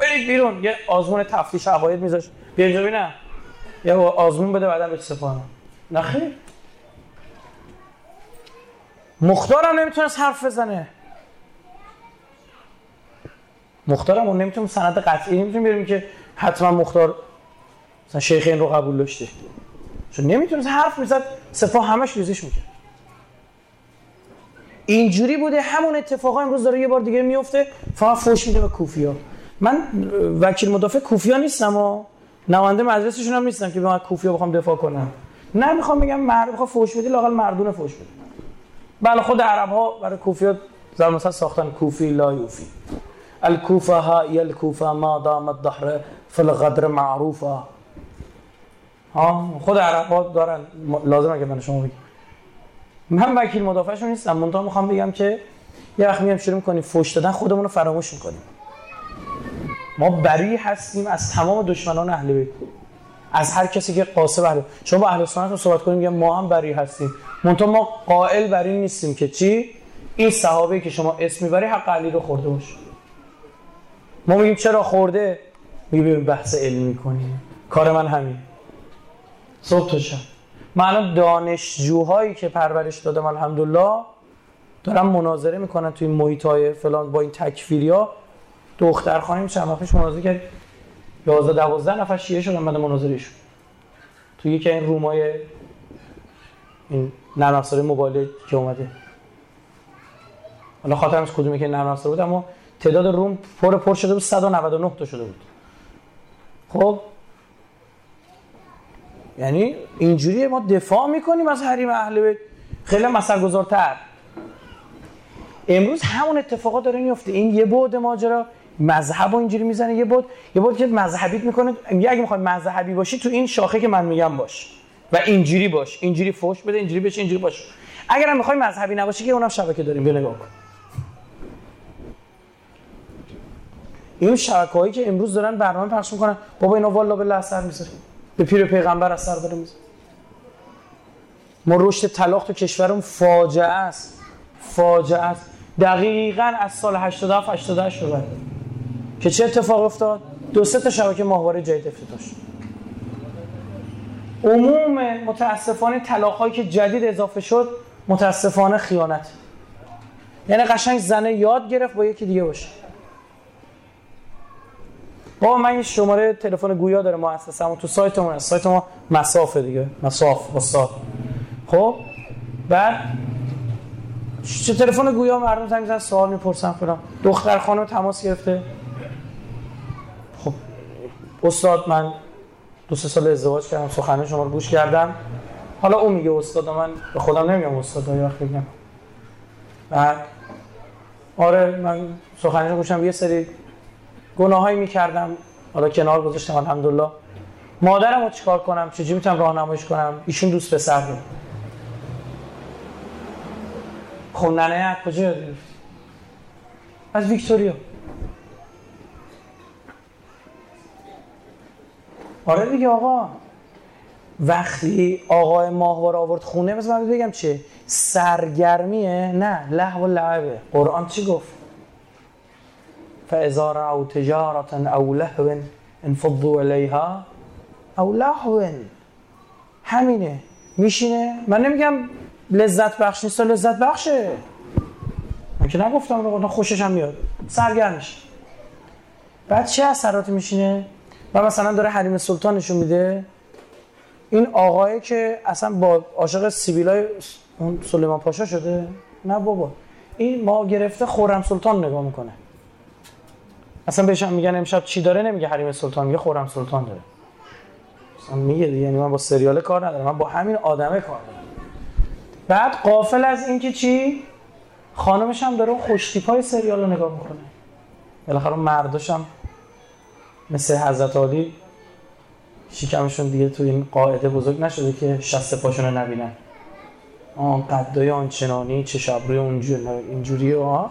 برید بیرون. یه آزمون تفتیش عقاید میذاش بیا اینجا ببینم یه آزمون بده بعدا به سپاه نخیر مختارم نمی‌تونست حرف بزنه. مختارم اون نمی‌تونه سند قطعی نمی‌تونه بریم که حتما مختار مثلا شیخ این رو قبول داشته. چون نمی‌تونه حرف می‌زد سپاه همش ریزش می‌کرد. اینجوری بوده همون اتفاقا امروز داره یه بار دیگه میفته فقط فوش میده به کوفیا من وکیل مدافع کوفیا نیستم و نماینده مجلسشون هم نیستم که به من کوفیا بخوام دفاع کنم. نه می‌خوام بگم مرد بخوام فوش بدی لاقل مردونه فوش بده بله خود عرب ها برای کوفیا زمان مثلا ساختن کوفی لا یوفی. الكوفه ها الكوفه ما دام الظهر في الغدر معروفه ها خود عرب ها دارن لازمه که من شما بگم من وکیل مدافعشون نیستم. منتها می‌خوام بگم که یه وقت میام شروع می‌کنیم فوش دادن خودمون رو فراموش می‌کنیم. ما بری هستیم از تمام دشمنان اهل بیت. از هر کسی که قاسب اهل شما با اهل سنت صحبت کنیم میگم ما هم بری هستیم. منتها ما قائل بر این نیستیم که چی؟ این صحابه که شما اسم می‌بری حق علی رو خورده باشه. ما میگیم چرا خورده؟ میگیم بحث علمی کنیم کار من همین. صبح تو شب. من دانشجوهایی که پرورش دادم الحمدلله دارم مناظره می‌کنن توی محیط های فلان با این تکفیری ها دختر خانم چند وقتش مناظره کرد 11 12 نفر شیعه شدن بعد مناظرهشون توی یکی این رومای این نرم موبایل که اومده. حالا خاطرمش کدومی که نرم بود اما تعداد روم پر پر شده بود. 199 تا شده بود. خب؟ یعنی اینجوری ما دفاع می‌کنیم از حریم اهل بیت. خیلی مثل گذارتر امروز همون اتفاقات داره میفته این یه بعد ماجرا. مذهب اینجوری می‌زنه. یه بود یه بود که مذهبیت می‌کنه میگه اگه می‌خوای مذهبی باشی تو این شاخه که من میگم باش و اینجوری باش اینجوری فوش بده اینجوری بشه اینجوری باش. اگرم می‌خوای مذهبی نباشی که اونم شبکه داریم بیا نگاه کن. این شبکه هایی که امروز دارن برنامه پخش می‌کنن بابا اینا والا به اثر می‌ذاره به پیر پیغمبر اثر داره می‌ذاره ما رشد طلاق تو کشورمون فاجعه است. فاجعه است. دقیقا از سال 87 88 رو که چه اتفاق افتاد؟ دو سه تا شبکه ماهواره جدید افتتاح عموم متاسفانه طلاق که جدید اضافه شد متاسفانه خیانت. یعنی قشنگ زنه یاد گرفت با یکی دیگه باشه. بابا من این شماره تلفن گویا داره مؤسسه تو سایتمون هست. سایت ما مسافه دیگه. مساف استاد. خب؟ بعد چه تلفن گویا؟ مردم زنگ سوال می‌پرسن فلان. دختر خانم تماس گرفته. استاد من دو سه سال ازدواج کردم سخنه شما رو گوش کردم. حالا اون میگه استاد من به خودم نمیگم استاد یه وقت بگم بعد آره من سخنه گوشم یه سری گناهایی می‌کردم. حالا کنار گذاشتم الحمدلله. مادرم رو چیکار کنم؟ چجوری می‌تونم راهنماییش کنم؟ ایشون دوست پسر رو خب ننه کجا یاد از ویکتوریا. آره دیگه آقا. وقتی آقای ماهوار آورد خونه مثل من بگم چه سرگرمیه؟ نه لحو و لعبه قرآن چی گفت؟ فاذا رأوا تجارة او لهو انفضوا علیها او لهو. همینه. میشینه. من نمیگم لذت بخش نیست لذت بخشه. من که نگفتم خوشش هم میاد. سرگرمش. بعد چه اثراتی میشینه؟ و مثلا داره حریم سلطان نشون میده. این آقایی که اصلا با عاشق سیبیلای سلیمان پاشا شده؟ نه بابا. این ما گرفته خورم سلطان نگاه می‌کنه. اصلا بهش میگن امشب چی داره؟ نمیگه حریم سلطان میگه خورم سلطان داره. اصلا میگه یعنی من با سریال کار ندارم من با همین آدمه کار دارم. بعد قافل از اینکه چی؟ خانمش هم داره خوشتیپ سریال رو نگاه می‌کنه. بالاخره مرداش هم مثل حضرت علی شکمشون دیگه تو این قاعده بزرگ نشده که شست پاشون رو نبینن. آن قدای آنچنانی چه ابروی اینجوری ها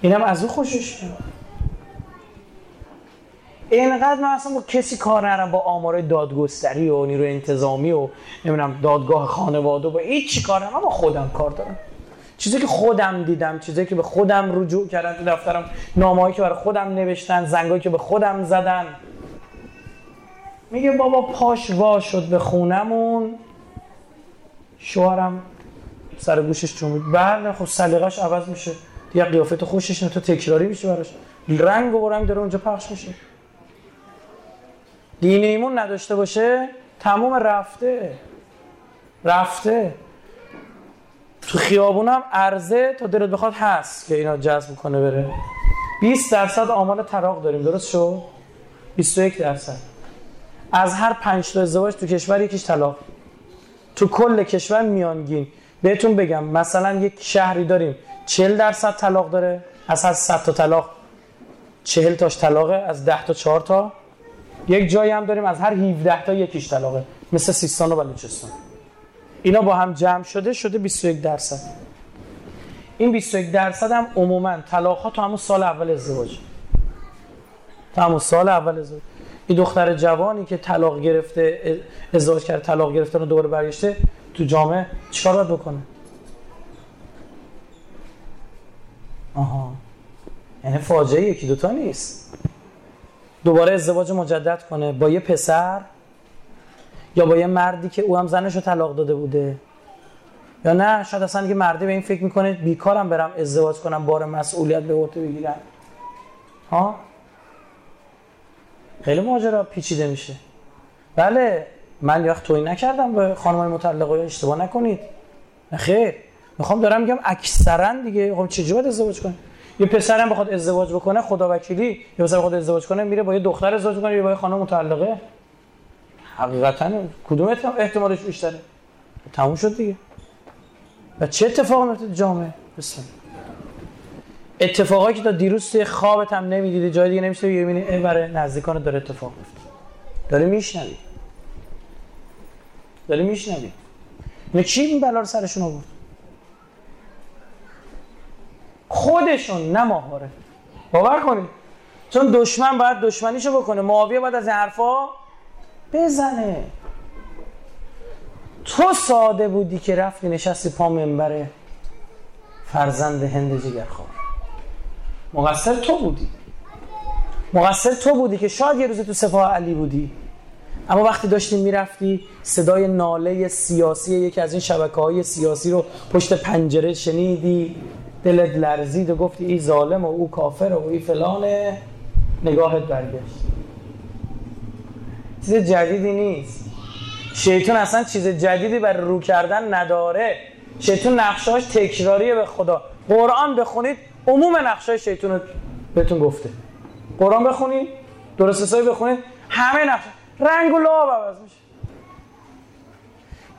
اینم از او خوشش اینقدر من اصلا با کسی کار ندارم با آمار دادگستری و نیرو انتظامی و نمی‌دونم دادگاه خانواده با هیچ کار ندارم. با خودم کار دارم. چیزی که خودم دیدم چیزی که به خودم رجوع کردن تو دفترم نامه‌ای که برای خودم نوشتن زنگایی که به خودم زدن. میگه بابا پاش وا شد به خونمون. شوهرم سر گوشش چون بله خب سلیقش عوض میشه. دیگه قیافت خوشش نه تو تکراری میشه براش. رنگ و رنگ داره اونجا پخش میشه. دین ایمون نداشته باشه تموم رفته. رفته. تو خیابونم عرضه تا دلت بخواد هست که اینا جذب کنه بره. 20 درصد آمار طلاق داریم. درست شد 21 درصد. از هر 5 تا ازدواج تو کشور یکیش طلاق. تو کل کشور میانگین. بهتون بگم مثلا یک شهری داریم 40 درصد طلاق داره. از هر 100 تا طلاق 40 تاش طلاقه از 10 تا 4 تا. یک جایی هم داریم از هر 17 تا یکیش طلاقه. مثل سیستان و بلوچستان. اینا با هم جمع شده شده 21 درصد. این 21 درصد هم عموما طلاق ها تو همون سال اول ازدواج. تو همون سال اول ازدواج. این دختر جوانی که طلاق گرفته ازدواج کرده طلاق گرفته رو دوباره برگشته تو جامعه چیکار باید بکنه؟ آها. یعنی فاجعه یکی دوتا نیست. دوباره ازدواج مجدد کنه. با یه پسر یا با یه مردی که او هم زنش رو طلاق داده بوده. یا نه شاید اصلا یه مردی به این فکر می‌کنه بیکارم برم ازدواج کنم بار مسئولیت به عهده بگیرم. ها؟ خیلی ماجرا پیچیده میشه. بله من یا توی نکردم به خانم مطلقه اشتباه نکنید. نه خیر. می‌خوام دارم میگم اکثرا دیگه خب چجوری باید ازدواج کنه یه پسرم بخواد ازدواج بکنه خدا وکیلی یه پسر بخواد ازدواج کنه میره با یه دختر ازدواج کنه یا با یه خانم مطلقه حقیقتا کدوم احتمالش بیشتره؟ تموم شد دیگه. و چه اتفاقی میفته جامعه؟ بسم اتفاقایی که تا دیروز توی خوابت هم نمی‌دیدی جای دیگه نمیشه ببینی این برای نزدیکان داره اتفاق میفته داره میشنوی. داره میشنوی. نه چی این بلا رو سرشون آورد؟ خودشون نه ماهواره. باور کنید چون دشمن باید دشمنیشو بکنه. معاویه باید از این حرفا بزنه. تو ساده بودی که رفتی نشستی پا منبره فرزند هند جگرخوار. مقصر تو بودی. مقصر تو بودی که شاید یه روز تو سپاه علی بودی. اما وقتی داشتی می‌رفتی صدای ناله سیاسی یکی از این شبکه های سیاسی رو پشت پنجره شنیدی. دلت لرزید و گفتی ای ظالم و او کافر و ای فلانه. نگاهت برگشت. چیز جدیدی نیست. شیطان اصلا چیز جدیدی برای رو کردن نداره. شیطان نقشهاش تکراریه به خدا. قرآن بخونید عموم نقشه شیطان رو بهتون گفته. قرآن بخونید درست حسابی بخونید همه نقش رنگ و لعاب عوض میشه.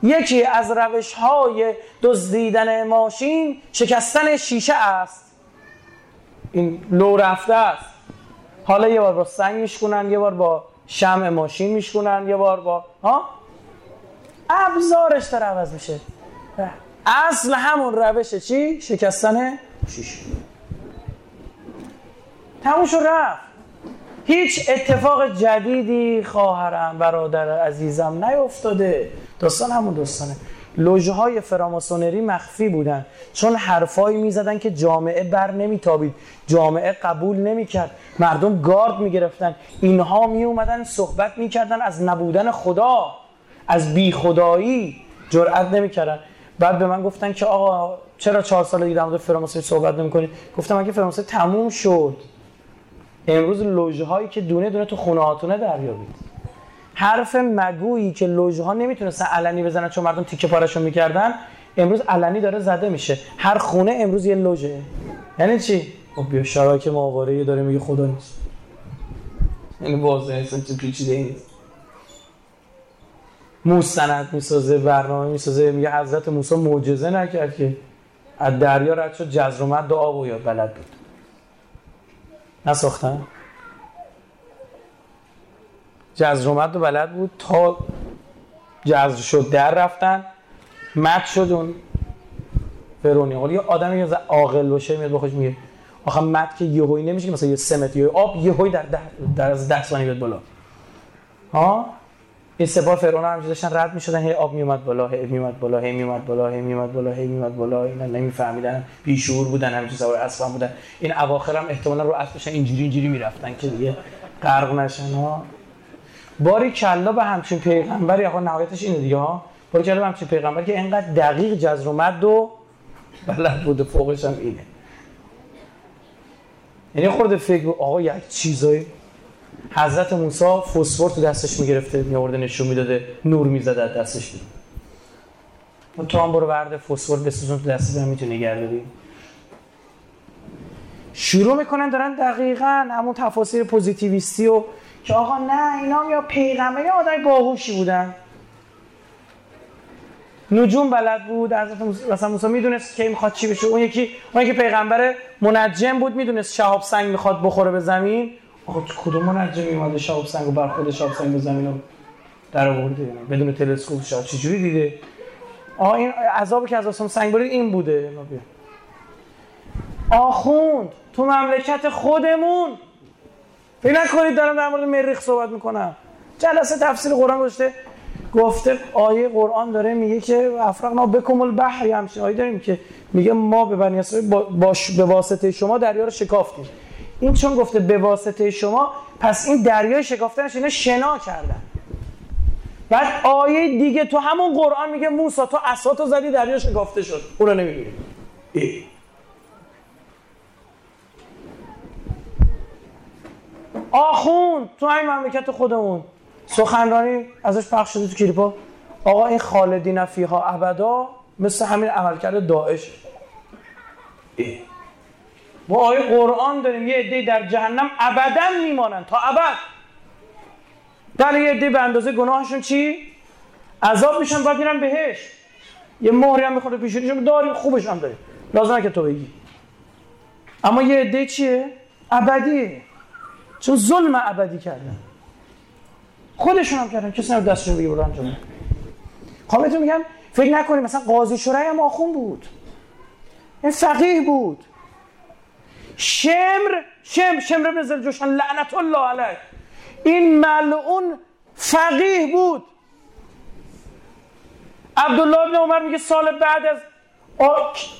یکی از روش های دزدیدن ماشین شکستن شیشه است. این لو رفته است. حالا یه بار با سنگ میشکنن یه بار با شمع ماشین میشکنن یه بار با ها؟ ابزارش داره عوض میشه. اصل همون روش چی؟ شکستن شیشه تموم شد رفت. هیچ اتفاق جدیدی خواهرم برادر عزیزم نیفتاده. داستان همون داستانه. لوژه های فراماسونری مخفی بودن. چون حرفایی می‌زدن که جامعه بر نمیتابید جامعه قبول نمی‌کرد. مردم گارد می‌گرفتن. اینها می اومدن صحبت می‌کردن از نبودن خدا از بی خدایی جرأت نمی‌کردن. بعد به من گفتن که آقا چرا چهار سال دیگه در فراماسونری صحبت نمی‌کنید؟ گفتم اگه فراماسونری تموم شد. امروز لوژه هایی که دونه دونه تو خونه هاتونه دریابید حرف مگویی که لوژه ها نمی‌تونستن علنی بزنن چون مردم تیکه پارشون می‌کردن امروز علنی داره زده میشه. هر خونه امروز یه لوژه. یعنی چی؟ خب بیا شراک ماهواره داره میگه خدا نیست. یعنی واضحه اصلا چه پیچیده نیست. مستند می‌سازه برنامه می‌سازه میگه حضرت موسی معجزه نکرد که از دریا رد شد جزر دو آب و یاد بلد بود. نساختن؟ جزر و مد و بلد بود. تا جزر شد در رفتن مد شد اون فرونی. حالا یه آدمی که عاقل باشه میاد بخوش میگه آخه مد که یهویی نمیشه که مثلا یه سمت یا آب یهویی در ده در از 10 ثانیه بیاد بالا. ها؟ این سپاه فرعون هم داشتن رد می‌شدن هی آب میومد بالا هی میومد بالا هی میومد بالا هی میومد بالا هی میومد بالا. اینا نمیفهمیدن بیشعور بودن همین سوار اسب بودن. این اواخر هم احتمالاً رو اسبشن اینجوری اینجوری می‌رفتن که دیگه غرق نشن ها. باری کلا به همچین پیغمبری آقا نهایتش اینه دیگه ها. باری کلا به همچین پیغمبری که اینقدر دقیق جزر و مد و بلد بوده فوقش هم اینه. یعنی خورده فکر آقا یک چیزایی حضرت موسی فسفر تو دستش می‌گرفته میآورده نشون می‌داده نور می‌زده از دستش بیرون تو هم برو ورده فسفر بسوزون تو دستت هم می‌تونی نگه شروع می‌کنن دارن دقیقا همون تفاصیل پوزیتیویستی و که آقا نه اینا یا پیغمبر یا آدم باهوشی بودن. نجوم بلد بود حضرت مثلا موسی می‌دونست که می‌خواد چی بشه. اون یکی اون یکی پیغمبر منجم بود می‌دونست شهاب سنگ می‌خواد بخوره به زمین. آقا کدوم منجمی اومده شهاب سنگ و برخورد شهاب سنگ به زمین رو در آورده؟ بدون تلسکوپ شهاب چجوری دیده؟ آ این عذابی که از آسمان سنگ برید این بوده. آخوند تو مملکت خودمون فکر نکنید دارم در مورد مریخ صحبت می‌کنم. جلسه تفسیر قرآن گذاشته. گفته آیه قرآن داره میگه که افرقنا بکم البحر. همچین آیه داریم که میگه ما به بنی اسرائیل با به واسطه شما دریا رو شکافتیم. این چون گفته به واسطه شما پس این دریای شکافتنش اینا شنا کردن. بعد آیه دیگه تو همون قرآن میگه موسی تو اساتو زدی دریا شکافته شد. اون رو نمی‌بینی آخون تو این مملکت خودمون. سخنرانی ازش پخش شده تو کلیپا. آقا این خالدین فیها ابدا مثل همین عملکرد داعش. ما آیه قرآن داریم یه عده در جهنم ابدا میمانن تا ابد. در یه عده به اندازه گناهشون چی؟ عذاب میشن بعد میرن بهش. یه مهری هم می‌خوره پیشونیشون داریم خوبش هم داریم. لازم که تو بگی. اما یه عده چیه؟ ابدیه. چون ظلم ابدی کردن. خودشون هم کردن کسی نمیاد دستشون بگیر برو انجام. خب میگم فکر نکنید مثلا قاضی شورای هم آخون بود. این فقیه بود. شمر شمر شمر ابن زلجوشن لعنت الله علیه. این ملعون فقیه بود. عبدالله ابن عمر میگه سال بعد از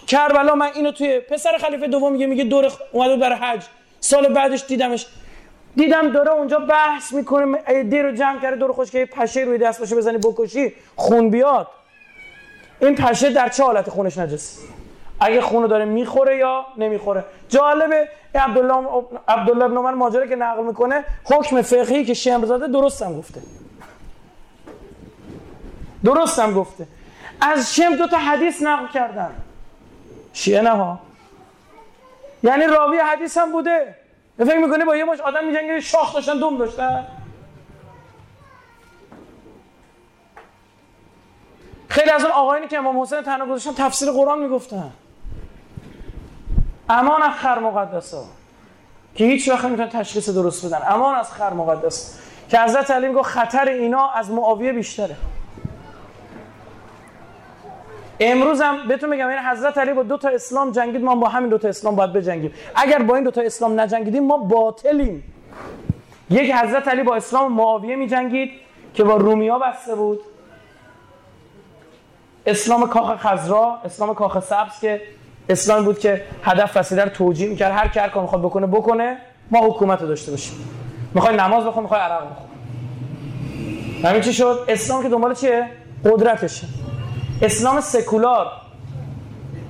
کربلا من اینو توی پسر خلیفه دوم میگه میگه دور اومده برای حج. سال بعدش دیدمش دیدم داره اونجا بحث می‌کنه ایده رو جمع کرده دور خوش که پشه روی دست باشه بزنی بکشی خون بیاد. این پشه در چه حالت خونش نجس اگه خونو داره می‌خوره یا نمی‌خوره؟ جالبه عبدالله عبدالله بن عمر ماجرا که نقل می‌کنه حکم فقهی که شمر زاده درستم گفته. درستم گفته. از شم دو تا حدیث نقل کردن. شیعه نه ها. یعنی راوی حدیث هم بوده. فکر می‌کنه با یه مش آدم میجنگه شاخ داشتن دوم داشتن؟ خیلی از اون آقایانی که امام حسین تنها گذاشتن تفسیر قرآن می‌گفتن. امان از خر مقدس ها که هیچ وقت نمی‌تونن تشخیص درست بدن. امان از خر مقدس که حضرت علی میگه خطر اینا از معاویه بیشتره. امروز هم بهتون میگم یعنی حضرت علی با دو تا اسلام جنگید ما با همین دو تا اسلام باید بجنگیم. اگر با این دو تا اسلام نجنگیدیم ما باطلیم. یک حضرت علی با اسلام معاویه میجنگید که با رومیا بسته بود. اسلام کاخ خزرا اسلام کاخ سبز که اسلام بود که هدف وسیله رو توجیه می‌کرد هر کی هر کار می‌خواد بکنه بکنه. ما حکومت رو داشته باشیم. می‌خوای نماز بخون می‌خوای عرق بخون. همین چی شد؟ اسلام که دنبال چیه؟ قدرتشه. اسلام سکولار.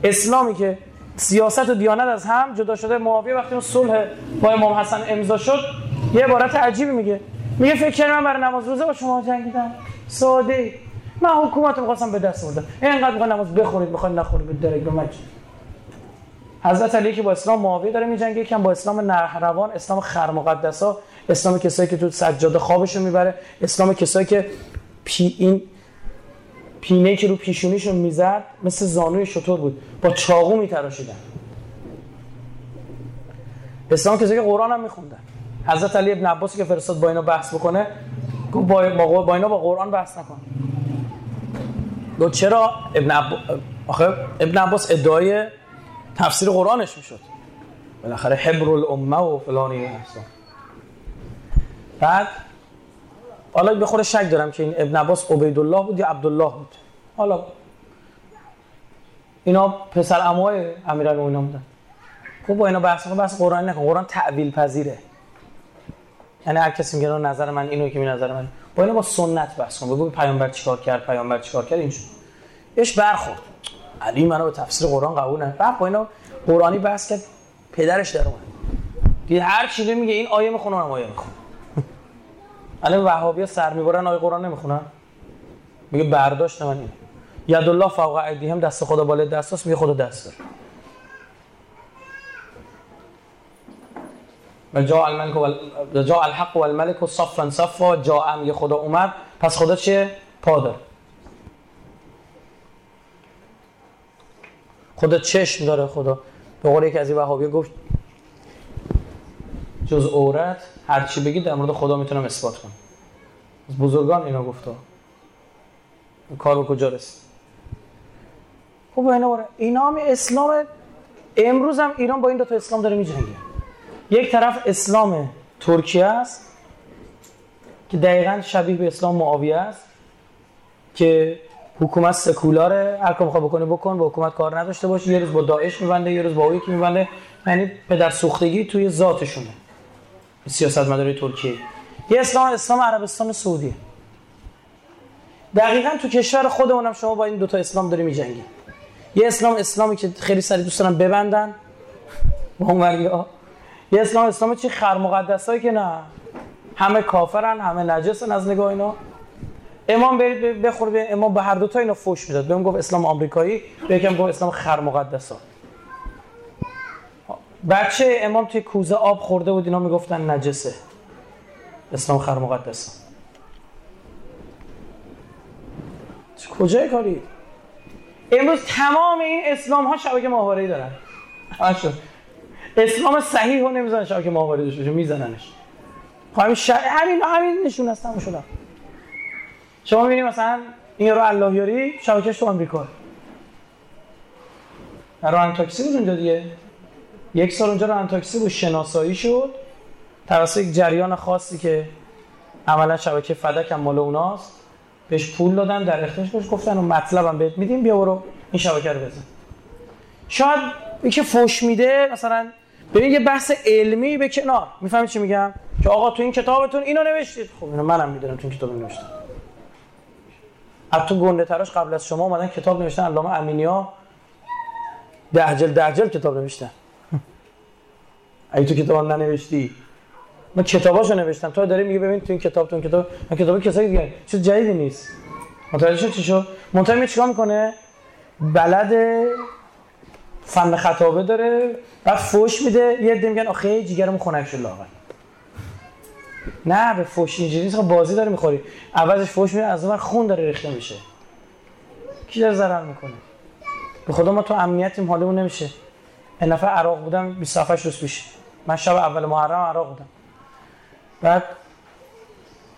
اسلامی که سیاست و دیانت از هم جدا شده. معاویه وقتی اون صلح با امام حسن امضا شد یه عبارت عجیبی میگه. میگه فکر من برای نماز روزه با شما جنگیدم. ساده. من حکومت رو می‌خواستم به دست بردم اینقدر می‌خواد نماز بخورید می‌خواد نخورید به درک به حضرت علی که با اسلام معاویه داره میجنگه یکم با اسلام نهروان اسلام خر مقدسا اسلام کسایی که تو سجاده خوابشون می‌بره اسلام کسایی که پی این پینه که رو پیشونیشون می‌زد مثل زانوی شطور بود. با چاقو میتراشیدن. اسلام کسی که قرآن هم میخوندن. حضرت علی ابن عباسی که فرستاد با اینا بحث بکنه گفت با, با اینا با قرآن بحث نکن. گفت چرا ابن, عب... آخه ابن عباس ادعای تفسیر قرآنش می‌شد؟ بالاخره حبر الامه و فلانی بعد حالا به خود شک دارم که این ابن عباس عبیدالله بود یا عبدالله بود. حالا اینا پسر اموای امیرالمومنین بودن. خب با اینا بحث بحث قرآن نکن. قرآن تعویل پذیره. یعنی هر کسی میگه نظر من اینو که می نظر من. با اینا با سنت بحث کن. بگو پیامبر چیکار کرد پیامبر چیکار کرد اینجوری. اش برخورد. علی منو به تفسیر قرآن قبول نه بعد با اینا قرآنی بحث کرد پدرش در اومد. دید هر چیزی میگه این آیه می‌خونه اون آیه می‌خونه. الان وهابیا سر می‌برن آیه قرآن نمی‌خونن؟ میگه برداشت من اینه. ید الله فوق ایدیهم دست خدا بالای دستاست میگه خدا دست داره. و جا الملک و جا الحق و الملک و صفا صفا جا ام خدا اومد. پس خدا چه پا داره. خدا چشم داره خدا. به قول یکی از این وهابی گفت جز عورت هر چی بگید در مورد خدا می‌تونم اثبات کنم. از بزرگان اینا گفته کار به کجا رسید؟ خب اینا اینا اسلام امروز هم ایران با این دو تا اسلام داره میجنگه. یک طرف اسلام ترکیه است که دقیقا شبیه به اسلام معاویه است که حکومت سکولاره هر کار بخواد بکنه بکن با حکومت کار نداشته باشه یه روز با داعش میبنده یه روز با اوی که میبنده یعنی پدر سوختگی توی ذاتشونه. سیاست مداری ترکیه. یه اسلام اسلام عربستان سعودی. دقیقا تو کشور خودمونم شما با این دوتا اسلام داری میجنگی یه اسلام اسلامی که خیلی سری دوست دارن ببندن. با اون یه اسلام اسلامی چی؟ خر مقدسایی که نه. همه کافرن همه نجسن از نگاه اینا. امام برید بخور به امام به هر دو تا اینا فوش می‌داد. بهم گفت اسلام آمریکایی به یکم گفت اسلام خر مقدسا. بچه امام توی کوزه آب خورده بود اینا می‌گفتن نجسه. اسلام خر مقدسا کجای کاری؟ امروز تمام این اسلام ها شبکه ماهواره دارن. اسلام صحیح رو نمی‌زنن شبکه ماهواره داشته میزننش. خب همین ش... همین همین نشون است تموم شدن شما می‌بینید مثلا این رو اللهیاری شبکهش تو آمریکا. ران تاکسی بود اونجا دیگه. یک سال اونجا ران تاکسی بود شناسایی شد. توسط یک جریان خاصی که عملا شبکه فدک هم مال اوناست بهش پول دادن در اختیارش گفتن و مطلبم بهت میدیم بیا برو این شبکه رو بزن. شاید یکی فوش میده مثلا ببین یه بحث علمی به کنار. می‌فهمی چی میگم؟ که آقا تو این کتابتون اینو نوشتید. خب اینو منم می‌دونم تو این کتاب نوشتم تو گنده تراش قبل از شما اومدن کتاب نوشتن علامه امینیا. دهجل دهجل کتاب نوشتن. اگه تو کتاب ننوشتی؟ من کتاباشو نوشتم. تو داری میگه ببین تو این کتاب تو این کتاب. من کتاب کسایی دیگه چیز جدیدی نیست. متوجه شد چی شد؟ منتهی چیکار می‌کنه؟ بلد فن خطابه داره بعد فوش میده. یه عده میگن آخه جیگرمون خنک شد لاغر نه به فوش اینجوری نیست. خب بازی داره می‌خوری. عوضش فوش میده از اون خون داره ریخته میشه. کی داره ضرر می‌کنه؟ به خدا ما تو امنیتیم حالمون نمیشه. این نفر عراق بودم 27 روز پیش. من شب اول محرم عراق بودم. بعد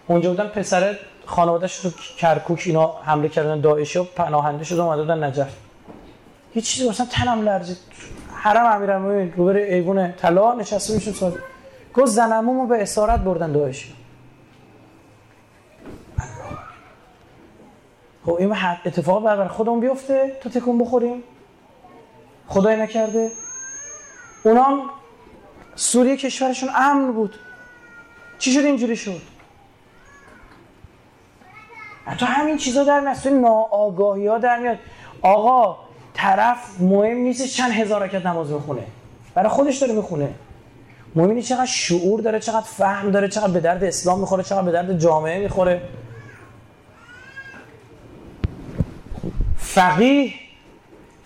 اونجا بودم پسر خانوادهش رو کرکوک اینا حمله کردن داعشی و پناهنده شد اومده بودن نجف. یه چیزی مثلا تنم لرزید. حرم امیرالمومنین روبر ایوون طلا نشسته می‌شد سال گفت زنمو به اسارت بردن داعشی. خب این اتفاق بر خودمون بیفته تا تکون بخوریم. خدای نکرده. اونام سوریه کشورشون امن بود. چی شد اینجوری شد؟ تو همین چیزا در میاد ناآگاهی ها در میاد. آقا طرف مهم نیست چند هزار رکعت نماز می‌خونه. برای خودش داره می‌خونه. مهم چقدر شعور داره چقدر فهم داره چقدر به درد اسلام می‌خوره چقدر به درد جامعه می‌خوره. فقیه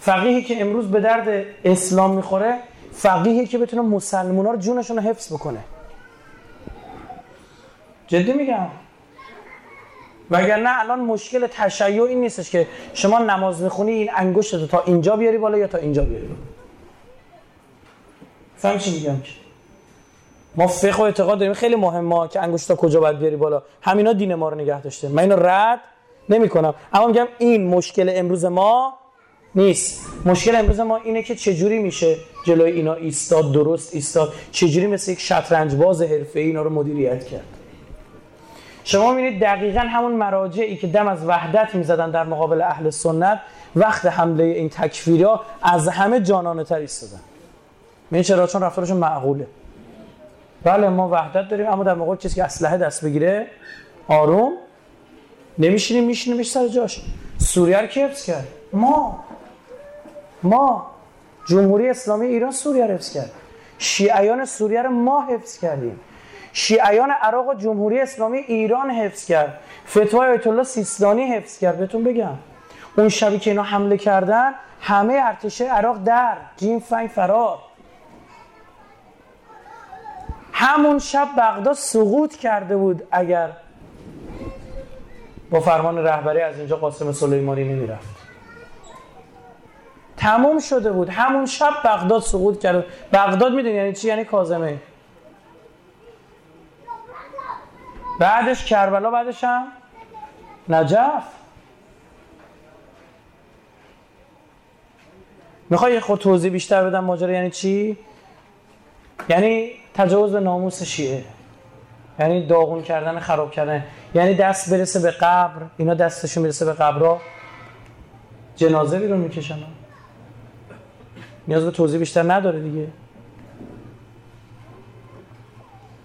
فقیهی که امروز به درد اسلام می‌خوره فقیهی که بتونه مسلمان رو جونشون رو حفظ بکنه. جدی میگم؟ نه الان مشکل تشیع این نیستش که شما نماز می‌خونی این انگشت تا اینجا بیاری بالا یا تا اینجا بیاری فهم چی میگم؟ ما فقه و اعتقاد داریم. خیلی مهمه که انگشتا کجا باید بیاری بالا. همینا دین ما رو نگه داشته. من اینو رد نمی کنم اما میگم این مشکل امروز ما نیست. مشکل امروز ما اینه که چجوری میشه جلوی اینا ایستاد درست ایستاد؟ چجوری مثل یک شطرنج باز حرفه اینا رو مدیریت کرد؟ شما می‌بینید دقیقا همون مراجعی که دم از وحدت می‌زدن در مقابل اهل سنت وقت حمله این تکفیریا از همه جانانه تر ایستادن. این چرا؟ چون رفتارشون معقوله. بله ما وحدت داریم اما در موقع چیزی که اسلحه دست بگیره آروم نمیشینیم میشینیم سر جاش. سوریه رو کرد؟ ما. ما جمهوری اسلامی ایران سوریه رو حفظ کرد شیعیان سوریه رو ما حفظ کردیم. شیعیان عراق و جمهوری اسلامی ایران حفظ کرد. فتوای آیت الله سیستانی حفظ کرد. بهتون بگم. اون شبی که اینا حمله کردن همه ارتش عراق در. جیم فنگ فرار. همون شب بغداد سقوط کرده بود اگر با فرمان رهبری از اینجا قاسم سلیمانی نمی‌رفت. تموم شده بود. همون شب بغداد سقوط کرد. بغداد می‌دونی یعنی چی؟ یعنی کاظمه بعدش کربلا بعدش هم نجف. می‌خوای خود توضیح بیشتر بدم ماجرا یعنی چی؟ یعنی تجاوز به ناموس شیعه. یعنی داغون کردن خراب کردن. یعنی دست برسه به قبر. اینا دستشون برسه به قبرها. جنازه بیرون می‌کشن. نیاز به توضیح بیشتر نداره دیگه.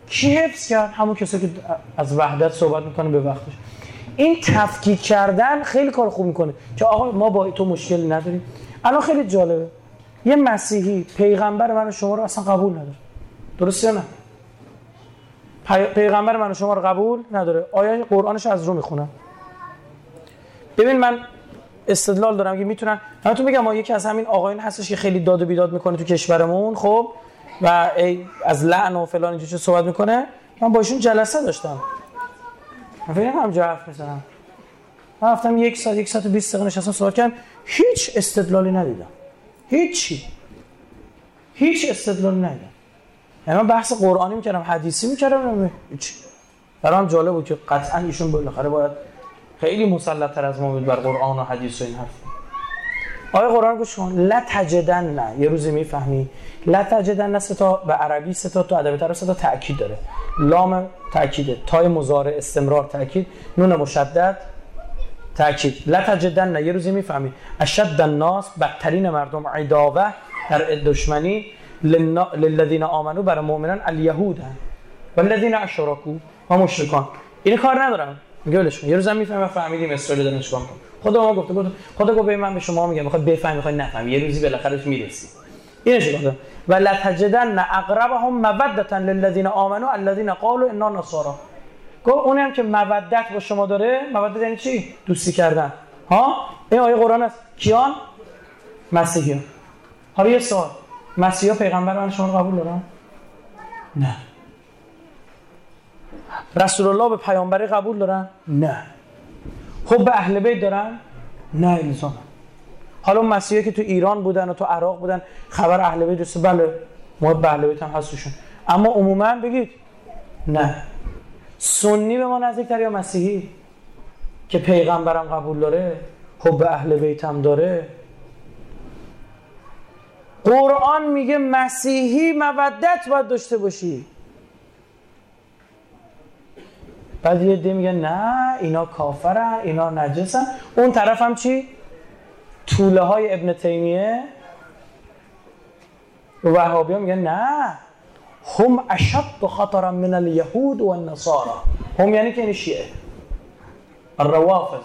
کی حفظ کرد؟ همون کسی که از وحدت صحبت می‌کنه به وقتش. این تفکیک کردن خیلی کار خوب می‌کنه. که آقا ما با تو مشکلی نداریم. الان خیلی جالبه. یه مسیحی پیغمبر من شما رو اصلا قبول نداره. درست یا نه؟ پیغمبر من شما رو قبول نداره. آیا قرآنش از رو می‌خونم. ببین من استدلال دارم که می‌تونن تو میگم ما یکی از همین آقایون هستش که خیلی داد و بیداد می‌کنه تو کشورمون خب؟ و ای از لعن و فلان اینجوری صحبت می‌کنه؟ من با ایشون جلسه داشتم. من فکر هم حرف می‌زنم. من رفتم یک ساعت یک ساعت و 20 دقیقه نشستم صحبت کردم. هیچ استدلالی ندیدم. هیچی. هیچ استدلالی ندیدم. یعنی من بحث قرآنی می‌کردم حدیثی می‌کردم هیچ برام جالب بود که قطعا ایشون بالاخره باید خیلی مسلط تر از ما بود بر قرآن و حدیث و این حرف. آیا قرآن گوش کن. لا تجدن نه. یه روزی می‌فهمی. لا تجدن ستا به عربی ستا تو ادبیات عربی ستا تاکید داره. لام تاکیده تای مضارع استمرار تاکید نون مشدد تاکید لا تجدن نه. یه روزی می‌فهمی. اشد الناس بدترین مردم عداوه در دشمنی للذین آمنو برای مؤمنان الیهود هن والذین اشرکو و مشرکان. این کار ندارم. میگه ولش یه روزم می‌فهمم فهمیدیم اسرائیل دارن چیکار خدا ما گفته بود خدا گفت من به شما میگم می‌خواد بفهمی می‌خواد نفهمی. یه روزی بالاخره می‌رسی. این چیکار و لا تجدن اقربهم موده للذین آمنوا الذين قالوا انا نصارى گفت اونی هم که مودت با شما داره مودت یعنی چی؟ دوستی کردن. ها؟ این آیه قرآن است. کیان؟ مسیحیان. حالا یه سوال. مسیحا پیغمبر من شما قبول دارن؟ نه. رسول الله به پیامبری قبول دارن؟ نه. خب به اهل بیت دارن؟ نه الزام حالا مسیحی که تو ایران بودن و تو عراق بودن خبر اهل بیت رسید بله. ما به اهل بیت هم هستشون. اما عموما بگید نه. سنی به ما نزدیکتر یا مسیحی؟ که پیغمبرم قبول داره؟ خب به اهل هم داره. قرآن میگه مسیحی مودت باید داشته باشی. بعد یه دی میگه نه اینا کافرن اینا نجسن. اون طرف هم چی؟ طوله های ابن تیمیه. وهابی ها میگن نه. هم اشد خطرا من الیهود و النصارا. هم یعنی که این شیعه. الروافض.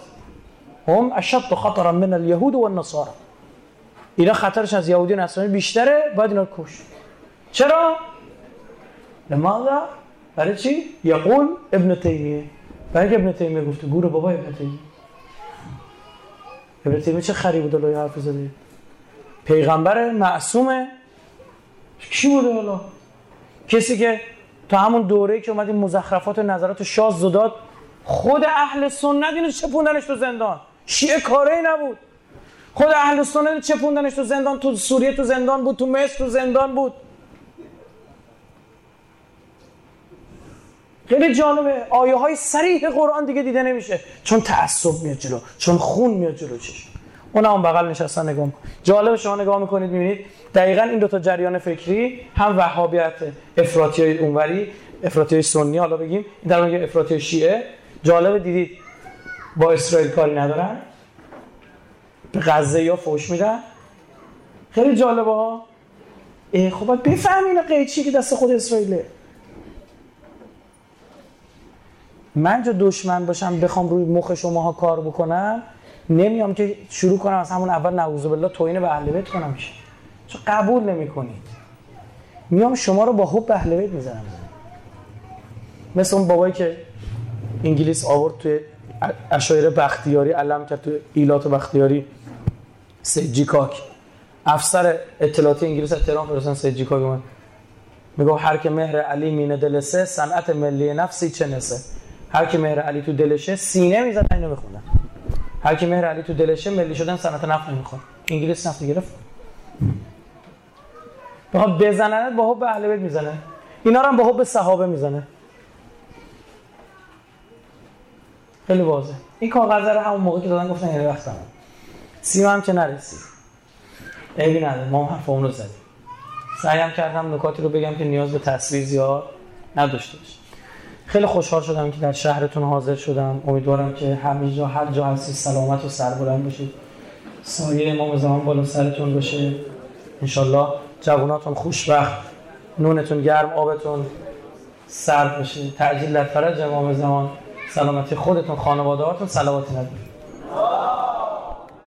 هم اشد خطرا من الیهود و النصارا. اینا خطرش از یهودی و بیشتره باید اینا کش. چرا؟ لماذا؟ برای چی؟ یقول ابن تیمیه. برای ابن تیمیه گفته گور بابا ابن تیمیه. ابن تیمیه چه خری بوده لای حرف زده پیغمبر معصومه. کی بوده حالا؟ کسی که تا همون دوره که اومد مزخرفات و نظرات شاز زداد خود اهل سنت اینو چپوندنش تو زندان. شیعه کاره نبود. خود اهل سنت چپوندنش تو زندان. تو سوریه تو زندان بود تو مصر تو زندان بود. خیلی جالبه آیه های سریح قرآن دیگه دیده نمیشه. چون تعصب میاد جلو چون خون میاد جلو چشم. اون هم بغل نشستن نگاه جالب شما نگاه می‌کنید می‌بینید دقیقا این دوتا جریان فکری هم وهابیت افراطی های اونوری افراطی سنی حالا بگیم این در مورد افراطی شیعه. جالب دیدید با اسرائیل کاری ندارن. به غزه یا فوش میدن. خیلی جالبه ها. خب بفهمین قیچی که دست خود اسرائیله. من جو دشمن باشم بخوام روی مخ شماها کار بکنم نمیام که شروع کنم از همون اول نعوذ بالله توهین به اهل بیت کنم. چون قبول نمی‌کنید میام شما رو با حب اهل بیت می‌زنم. مثل اون بابایی که انگلیس آورد توی اشایر بختیاری علم کرد توی ایلات بختیاری سجی کاک. افسر اطلاعاتی انگلیس از تهران فرستن سجی کاک میگه هر که مهر علی مینه دلسه صنعت ملی نفسی چه نسه. هر که مهر علی تو دلشه سینه می‌زد اینو بخونن هر کی مهر علی تو دلشه ملی شدن صنعت نفت نمی‌خواد. انگلیس نفت گرفت. بخواد بزنن با حب اهل بیت می‌زنه اینا رو هم با حب صحابه می‌زنه خیلی واضحه این کاغذ رو همون موقع که دادن گفتن یه وقت تمام. سیم هم که نرسید. عیبی نداره. ما هم حرفمون رو زدیم. سعیم کردم نکاتی رو بگم که نیاز به تصویر زیاد نداشته باشه خیلی خوشحال شدم که در شهرتون حاضر شدم. امیدوارم که همه جا هر جا هستی سلامت و سربلند باشید. سایه امام زمان بالا سرتون باشه. انشالله جواناتون خوشبخت نونتون گرم آبتون سرد بشه تعجیل فرج امام زمان. سلامتی خودتون خانواده هاتون سلامتی ندید